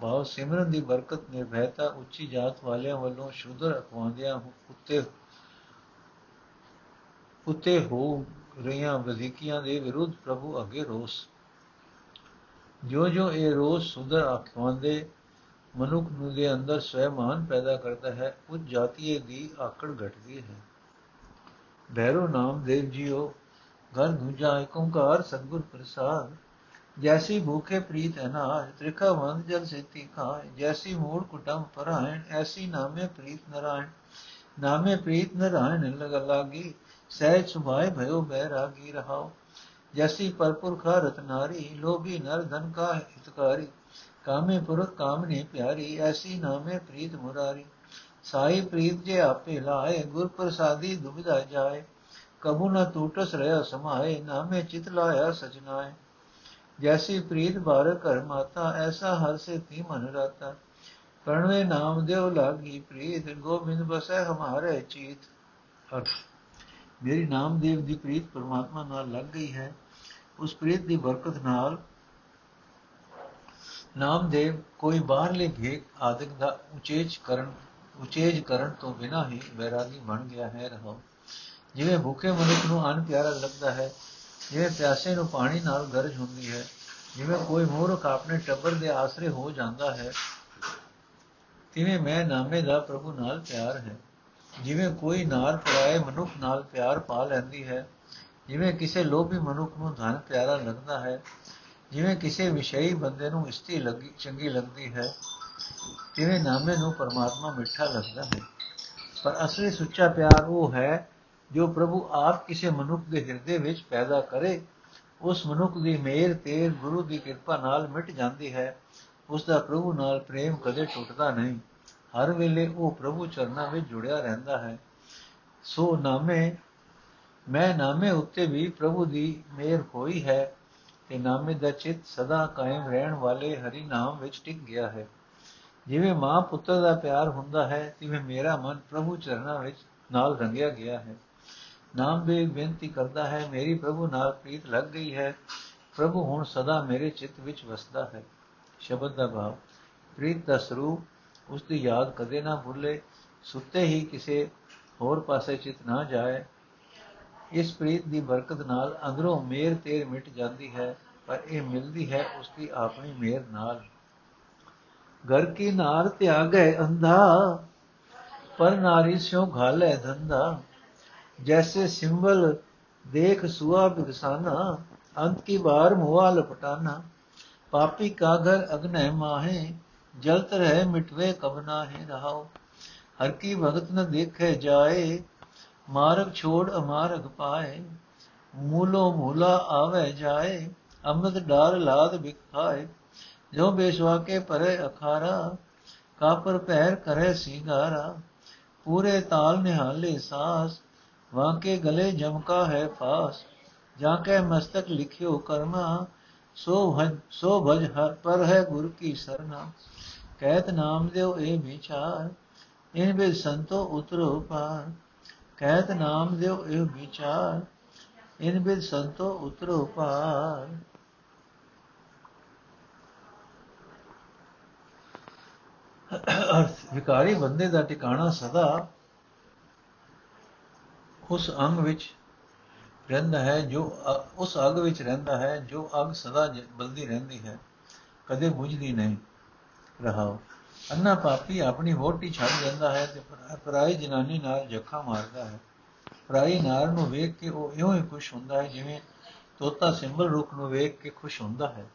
ਭਾਵ ਸਿਮਰਨ ਦੀ ਬਰਕਤ ਨਿਰਭੈਤਾ ਉੱਚੀ ਜਾਤ ਵਾਲਿਆਂ ਵੱਲੋਂ ਸ਼ੂਦਰ ਅਖਵਾਉਂਦਿਆਂ ਉੱਤੇ ਉੱਤੇ ਹੋ ਰਹੀਆਂ ਵਜ਼ੀਕੀਆਂ ਦੇ ਵਿਰੁੱਧ ਪ੍ਰਭੂ ਅੱਗੇ ਰੋਸ। ਜੋ ਜੋ ਇਹ ਰੋਸ ਸੁਦਰ ਅਖਵਾਉਂਦੇ ਮਨੁੱਖ ਨੂੰ ਦੇ ਅੰਦਰ ਸਵੈਮਾਨ ਪੈਦਾ ਕਰਦਾ ਹੈ ਉਸ ਜਾਤੀਏ ਦੀ ਆਕੜ ਘਟਦੀ ਹੈ। ਬੈਰੋ ਨਾਮ ਦੇਵ ਜੀਓ, ਘਰ ਦੂਜਾ ਏਕ ਓੰਕਾਰ ਸਤਗੁਰ ਪ੍ਰਸਾਦ ਜੈਸੀ ਭੂਖੇ ਪ੍ਰੀਤ ਅਨਾਜ ਤ੍ਰਿਖਾ ਵੰਦ ਜਲ ਸੇਤੀ ਖਾਏ ਜੈਸੀ ਮੂੜ ਕੁਟਮ ਪਰਾਇਣ ਐਸੀ ਨਾਮੇ ਪ੍ਰੀਤ ਨਰਾਇਣ ਨਾਮੇ ਪ੍ਰੀਤ ਨਰਾਇਣ ਲਗ ਲਾਗੀ ਸਹਿਜ ਸੁਭਾਏ ਭਇਓ ਬੈਰਾਗੀ ਰਹਾਓ ਜੈਸੀ ਪਰਪੁਰਖਾ ਰਤਨਾਰੀ ਲੋਭੀ ਨਰ ਧਨ ਕਾ ਹਿਤਕਾਰੀ ਕਾਮੇ ਪੁਰਖ ਕਾਮਨੇ ਪਿਆਰੀ ਐਸੀ ਨਾਮੇ ਪ੍ਰੀਤ ਮੁਰਾਰੀ ਸਾਈ ਪ੍ਰੀਤ ਜੇ ਆਪੇ ਲਾਏ ਗੁਰ ਪ੍ਰਸਾਦੀ ਦੁਬਿਧਾ ਜਾਏ ਕਬੂ ਨ ਟੂਟਸ ਰਹਿ ਸਮਾਏ ਨਾਮੇ ਚਿਤ ਲਾਇਆ ਸਜਨਾਏ ਜੈਸੀ ਪ੍ਰੀਤ ਬਾਰ ਕਰ ਮਾਤਾ, ਐਸਾ ਹਰ ਸੇ ਤੀ ਮਨ ਰਾਤਾ। ਪਰਣਵੇ ਨਾਮ ਦੇਵ ਲਾਗੀ ਪ੍ਰੀਤ, ਗੋਬਿੰਦ ਬਸੈ ਹਮਾਰੇ ਚੀਤ। ਅਰਥ, ਮੇਰੀ ਨਾਮਦੇਵ ਦੀ ਪ੍ਰੀਤ ਪਰਮਾਤਮਾ ਨਾਲ ਲੱਗ ਗਈ ਹੈ। ਉਸ ਪ੍ਰੀਤ ਦੀ ਬਰਕਤ ਨਾਲ ਨਾਮਦੇਵ ਕੋਈ ਬਾਹਰਲੇ ਭੇਕ ਆਦਿਕ ਦਾ ਉਚੇਜ ਕਰਨ ਉਚੇਜ ਕਰਨ ਤੋਂ ਬਿਨਾਂ ਹੀ ਵੈਰਾਗੀ ਬਣ ਗਿਆ ਹੈ ਰਹੋ ਜਿਵੇਂ ਭੁੱਖੇ ਮਨੁੱਖ ਨੂੰ ਅੰਨ ਪਿਆਰਾ ਲੱਗਦਾ ਹੈ ਜਿਵੇਂ ਪਿਆਸੇ ਨੂੰ ਪਾਣੀ ਨਾਲ ਗਰਜ ਹੁੰਦੀ ਹੈ, ਜਿਵੇਂ ਕੋਈ ਮੂਰਖ ਆਪਣੇ ਟੱਬਰ ਦੇ ਆਸਰੇ ਹੋ ਜਾਂਦਾ ਹੈ, ਤਿਵੇਂ ਮੈਂ ਨਾਮੇ ਦਾ ਪ੍ਰਭੂ ਨਾਲ ਪਿਆਰ ਹੈ। ਜਿਵੇਂ ਕੋਈ ਨਾਰ ਪਰਾਏ ਮਨੁੱਖ ਨਾਲ ਪਿਆਰ ਪਾ ਲੈਂਦੀ ਹੈ, ਜਿਵੇਂ ਕਿਸੇ ਲੋਭੀ ਮਨੁੱਖ ਨੂੰ ਧਨ ਪਿਆਰਾ ਲੱਗਦਾ ਹੈ, ਜਿਵੇਂ ਕਿਸੇ ਵਿਸ਼ਈ ਬੰਦੇ ਨੂੰ ਇਸਤੀ ਲੱਗੀ, ਚੰਗੀ ਲੱਗਦੀ ਹੈ, ਤਿਵੇਂ ਨਾਮੇ ਨੂੰ ਪਰਮਾਤਮਾ ਮਿੱਠਾ ਲੱਗਦਾ ਹੈ। ਪਰ ਅਸਲੀ ਸੁੱਚਾ ਪਿਆਰ ਉਹ ਹੈ ਜੋ ਪ੍ਰਭੂ ਆਪ ਕਿਸੇ ਮਨੁੱਖ ਦੇ ਹਿਰਦੇ ਵਿੱਚ ਪੈਦਾ ਕਰੇ, ਉਸ ਮਨੁੱਖ ਦੀ ਮਿਹਰ ਤੇ ਗੁਰੂ ਦੀ ਕਿਰਪਾ ਨਾਲ ਮਿਟ ਜਾਂਦੀ ਹੈ। ਉਸ ਦਾ ਪ੍ਰਭੂ ਨਾਲ ਪ੍ਰੇਮ ਕਦੇ ਟੁੱਟਦਾ ਨਹੀਂ। ਹਰ ਵੇਲੇ ਉਹ ਪ੍ਰਭੂ ਚਰਨਾਂ ਵਿੱਚ ਜੁੜਿਆ ਰਹਿੰਦਾ ਹੈ। ਸੋ ਨਾਮੇ, ਮੈਂ ਨਾਮੇ ਉੱਤੇ ਵੀ ਪ੍ਰਭੂ ਦੀ ਮਿਹਰ ਹੋਈ ਹੈ ਤੇ ਨਾਮੇ ਦਾ ਚਿਤ ਸਦਾ ਕਾਇਮ ਰਹਿਣ ਵਾਲੇ ਹਰੀ ਨਾਮ ਵਿੱਚ ਟਿਕ ਗਿਆ ਹੈ। ਜਿਵੇਂ ਮਾਂ ਪੁੱਤਰ ਦਾ ਪਿਆਰ ਹੁੰਦਾ ਹੈ, ਤਿਵੇਂ ਮੇਰਾ ਮਨ ਪ੍ਰਭੂ ਚਰਨਾਂ ਵਿੱਚ ਨਾਲ ਰੰਗਿਆ ਗਿਆ ਹੈ। ਨਾਮ ਦੇ ਬੇਨਤੀ ਕਰਦਾ ਹੈ, ਮੇਰੀ ਪ੍ਰਭੂ ਨਾਲ ਪ੍ਰੀਤ ਲੱਗ ਗਈ ਹੈ। ਪ੍ਰਭੂ ਹੁਣ ਸਦਾ ਮੇਰੇ ਚਿੱਤ ਵਿੱਚ ਵਸਦਾ ਹੈ। ਸ਼ਬਦ ਦਾ ਭਾਵ, ਪ੍ਰੀਤ ਦਾ ਸਰੂਪ ਉਸ ਦੀ ਯਾਦ ਕਦੇ ਨਾ ਭੁੱਲੇ, ਸੁੱਤੇ ਹੀ ਕਿਸੇ ਹੋਰ ਪਾਸੇ ਚਿਤ ਨਾ ਜਾਏ। ਇਸ ਪ੍ਰੀਤ ਦੀ ਬਰਕਤ ਨਾਲ ਅੰਦਰੋਂ ਮੇਰ ਤੇਰ ਮਿਟ ਜਾਂਦੀ ਹੈ, ਪਰ ਇਹ ਮਿਲਦੀ ਹੈ ਉਸ ਦੀ ਆਪਣੀ ਮੇਰ ਨਾਲ। ਘਰ ਕੀ ਨਾਰ ਤਿਆਗੈ ਅੰਧਾ, ਪਰ ਨਾਰੀ ਸਿਓ ਘਾਲੇ ਧੰਦਾ। ਜੈਸੇ ਸਿੰਬਲ ਦੇਖ ਸੁਆ ਬਿਗਸਾਨਾ ਅੰਤ ਕੀ ਬਾਰ ਮੁਆ ਲਪਟਾਨਾ ਪਾਪੀ ਕਾ ਘਰ ਅਗਨੈ ਮਾਹੇ ਜਲਤ ਰਹਿ ਮਿਟਵੇ ਕਬਨਾ ਹੈ ਰਹਾਓ ਹਰ ਕੀ ਭਗਤ ਨ ਦੇਖੇ ਜਾਏ ਮਾਰਗ ਛੋੜ ਅਮਾਰਗ ਪਾਏ ਮੂਲੋ ਮੂਲਾ ਆਵੇ ਜਾਏ ਅੰਮ੍ਰਿਤ ਡਾਰ ਲਾਦ ਵਿਖਾਏ ਜੋ ਬੇਸ਼ਵਾ ਕੇ ਪਰੇ ਅਖਾਰਾ ਕਾਪਰ ਪਹਿਰ ਕਰੇ ਸਿੰਗਾਰਾ ਪੂਰੇ ਤਾਲ ਨਿਹਾਲੇ ਸਾਸ ਵਾਂਕੇ ਗਲੇ ਜਮਕਾ ਹੈ ਫਾਸ, ਜਾਂ ਕੈ ਮਸਤਕ ਲਿਖਿਓ ਕਰਮਾ, ਸੋ ਭਜ ਸੋ ਭਜ ਹਰ ਪਰ ਹੈ ਗੁਰ ਕੀ ਸਰਨਾ। ਕਹਿਤ ਨਾਮ ਦਿਓ ਇਹ ਵਿਚਾਰ, ਇਨ ਬਿ ਸੰਤੋ ਉਤਰੋ ਪਾਰ। ਕਹਿਤ ਨਾਮ ਦਿਓ ਇਹ ਵਿਚਾਰ, ਇਨ ਬਿ ਸੰਤੋ ਉਤਰੋ ਪਾਰ। ਅਰਥ, ਵਿਕਾਰੀ ਬੰਦੇ ਦਾ ਟਿਕਾਣਾ ਸਦਾ ਉਸ ਅੰਗ ਵਿੱਚ ਰਹਿੰਦਾ ਹੈ ਜੋ ਉਸ ਅਗ ਵਿੱਚ ਰਹਿੰਦਾ ਹੈ ਜੋ ਅਗ ਸਦਾ ਬਲਦੀ ਰਹਿੰਦੀ ਹੈ। ਕਦੇ ਬੁਝਦੀ ਨਹੀਂ ਰਹਾਓ। ਅੰਨਾ ਪਾਪੀ ਆਪਣੀ ਵੋਟੀ ਛੱਡ ਜਾਂਦਾ ਹੈ ਤੇ ਪਰਾਈ ਜਨਾਨੀ ਨਾਲ ਜੱਖਾ ਮਾਰਦਾ ਹੈ। ਪਰਾਈ ਨਾਰ ਨੂੰ ਵੇਖ ਕੇ ਉਹ ਇਉਂ ਹੀ ਖੁਸ਼ ਹੁੰਦਾ ਹੈ ਜਿਵੇਂ ਤੋਤਾ ਸਿੰਬਲ ਰੁੱਖ ਨੂੰ ਵੇਖ ਕੇ ਖੁਸ਼ ਹੁੰਦਾ ਹੈ।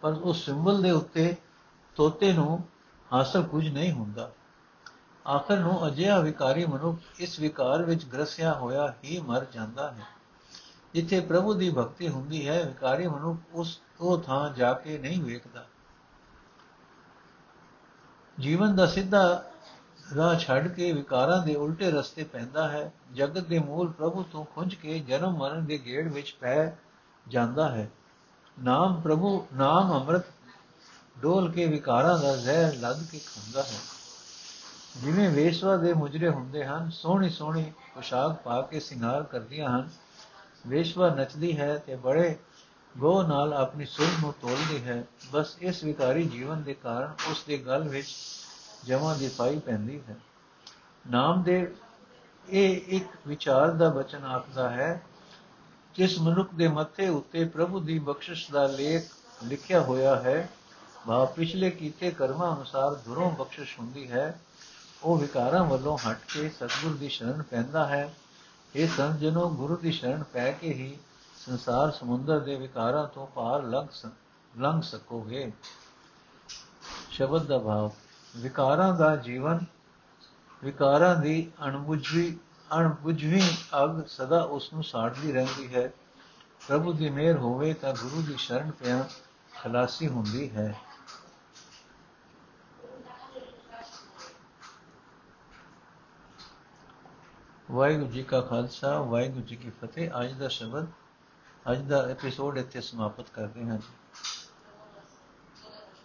ਪਰ ਉਸ ਸਿੰਬਲ ਦੇ ਉੱਤੇ ਤੋਤੇ ਨੂੰ ਹਾਸਲ ਕੁਝ ਨਹੀਂ ਹੁੰਦਾ। ਆਖਰ ਨੂੰ ਅਜਿਹਾ ਵਿਕਾਰੀ ਮਨੁੱਖ ਇਸ ਵਿਕਾਰ ਵਿੱਚ ਗ੍ਰਸਿਆ ਹੋਇਆ ਹੀ ਮਰ ਜਾਂਦਾ ਹੈ। ਜਿੱਥੇ ਪ੍ਰਭੂ ਦੀ ਭਗਤੀ ਹੁੰਦੀ ਹੈ, ਵਿਕਾਰੀ ਮਨੁੱਖ ਉਸ ਉਹ ਥਾਂ ਜਾ ਕੇ ਨਹੀਂ ਵੇਖਦਾ। ਜੀਵਨ ਦਾ ਸਿੱਧਾ ਰਾਹ ਛੱਡ ਕੇ ਵਿਕਾਰਾਂ ਦੇ ਉਲਟੇ ਰਸਤੇ ਪੈਂਦਾ ਹੈ। ਜਗਤ ਦੇ ਮੂਲ ਪ੍ਰਭੂ ਤੋਂ ਖੁੰਝ ਕੇ ਜਨਮ ਮਰਨ ਦੇ ਗੇੜ ਵਿੱਚ ਪੈ ਜਾਂਦਾ ਹੈ। ਨਾਮ ਪ੍ਰਭੂ, ਨਾਮ ਅੰਮ੍ਰਿਤ ਡੋਲ ਕੇ ਵਿਕਾਰਾਂ ਦਾ ਜ਼ਹਿਰ ਲੱਗ ਕੇ ਖਾਂਦਾ ਹੈ। ਜਿਵੇਂ ਵੇਸ਼ਵਾ ਦੇ ਮੁਜਰੇ ਹੁੰਦੇ ਹਨ, ਸੋਹਣੀ ਸੋਹਣੀ ਪੋਸ਼ਾਕ ਪਾ ਕੇ ਸ਼ਿੰਗਾਰ ਕਰਦੀਆਂ ਹਨ। ਵੇਸ਼ਵਾ ਨੱਚਦੀ ਹੈ ਤੇ ਬੜੇ ਗੋ ਨਾਲ ਆਪਣੀ ਸੁਰ ਨੂੰ ਤੋਲਦੀ ਹੈ। ਬਸ ਇਸ ਵਿਕਾਰੀ ਜੀਵਨ ਦੇ ਕਾਰਨ ਉਸ ਦੇ ਗਲ ਵਿੱਚ ਜਮਾਂ ਦੀ ਪਾਈ ਪੈਂਦੀ ਹੈ। ਨਾਮਦੇਵ ਇਹ ਇੱਕ ਵਿਚਾਰ ਦਾ ਬਚਨ ਆਖਦਾ ਹੈ, ਜਿਸ ਮਨੁੱਖ ਦੇ ਮੱਥੇ ਉੱਤੇ ਪ੍ਰਭੂ ਦੀ ਬਖਸ਼ਿਸ਼ ਦਾ ਲੇਖ ਲਿਖਿਆ ਹੋਇਆ ਹੈ ਵਾ ਪਿਛਲੇ ਕੀਤੇ ਕਰਮਾਂ ਅਨੁਸਾਰ ਦੁਰੋਂ ਬਖਸ਼ਿਸ਼ ਹੁੰਦੀ ਹੈ ਉਹ ਵਿਕਾਰਾਂ ਵੱਲੋਂ ਹਟ ਕੇ ਸਤਿਗੁਰ ਦੀ ਸ਼ਰਨ ਪੈਂਦਾ ਹੈ। ਇਹ ਸੰਤ ਜਨੋ, ਗੁਰੂ ਦੀ ਸ਼ਰਨ ਪੈ ਕੇ ਹੀ ਸੰਸਾਰ ਸਮੁੰਦਰ ਦੇ ਵਿਕਾਰਾਂ ਤੋਂ ਪਾਰ ਲੰਘ ਲੰਘ ਸਕੋਗੇ। ਸ਼ਬਦ ਦਾ ਭਾਵ, ਵਿਕਾਰਾਂ ਦਾ ਜੀਵਨ, ਵਿਕਾਰਾਂ ਦੀ ਅਣਬੁਝਵੀ ਅਣਬੁਝਵੀ ਅਗ ਸਦਾ ਉਸ ਨੂੰ ਸਾੜਦੀ ਰਹਿੰਦੀ ਹੈ। ਪ੍ਰਭੂ ਦੀ ਮਿਹਰ ਹੋਵੇ ਤਾਂ ਗੁਰੂ ਦੀ ਸ਼ਰਨ ਪਿਆ ਖਲਾਸੀ ਹੁੰਦੀ ਹੈ। ਵਾਹਿਗੁਰੂ ਜੀ ਕਾ ਖਾਲਸਾ, ਵਾਹਿਗੁਰੂ ਜੀ ਕੀ ਫਤਿਹ। ਅੱਜ ਦਾ ਸ਼ਬਦ, ਅੱਜ ਦਾ ਐਪੀਸੋਡ ਇੱਥੇ ਸਮਾਪਤ ਕਰਦੇ ਹਾਂ ਜੀ।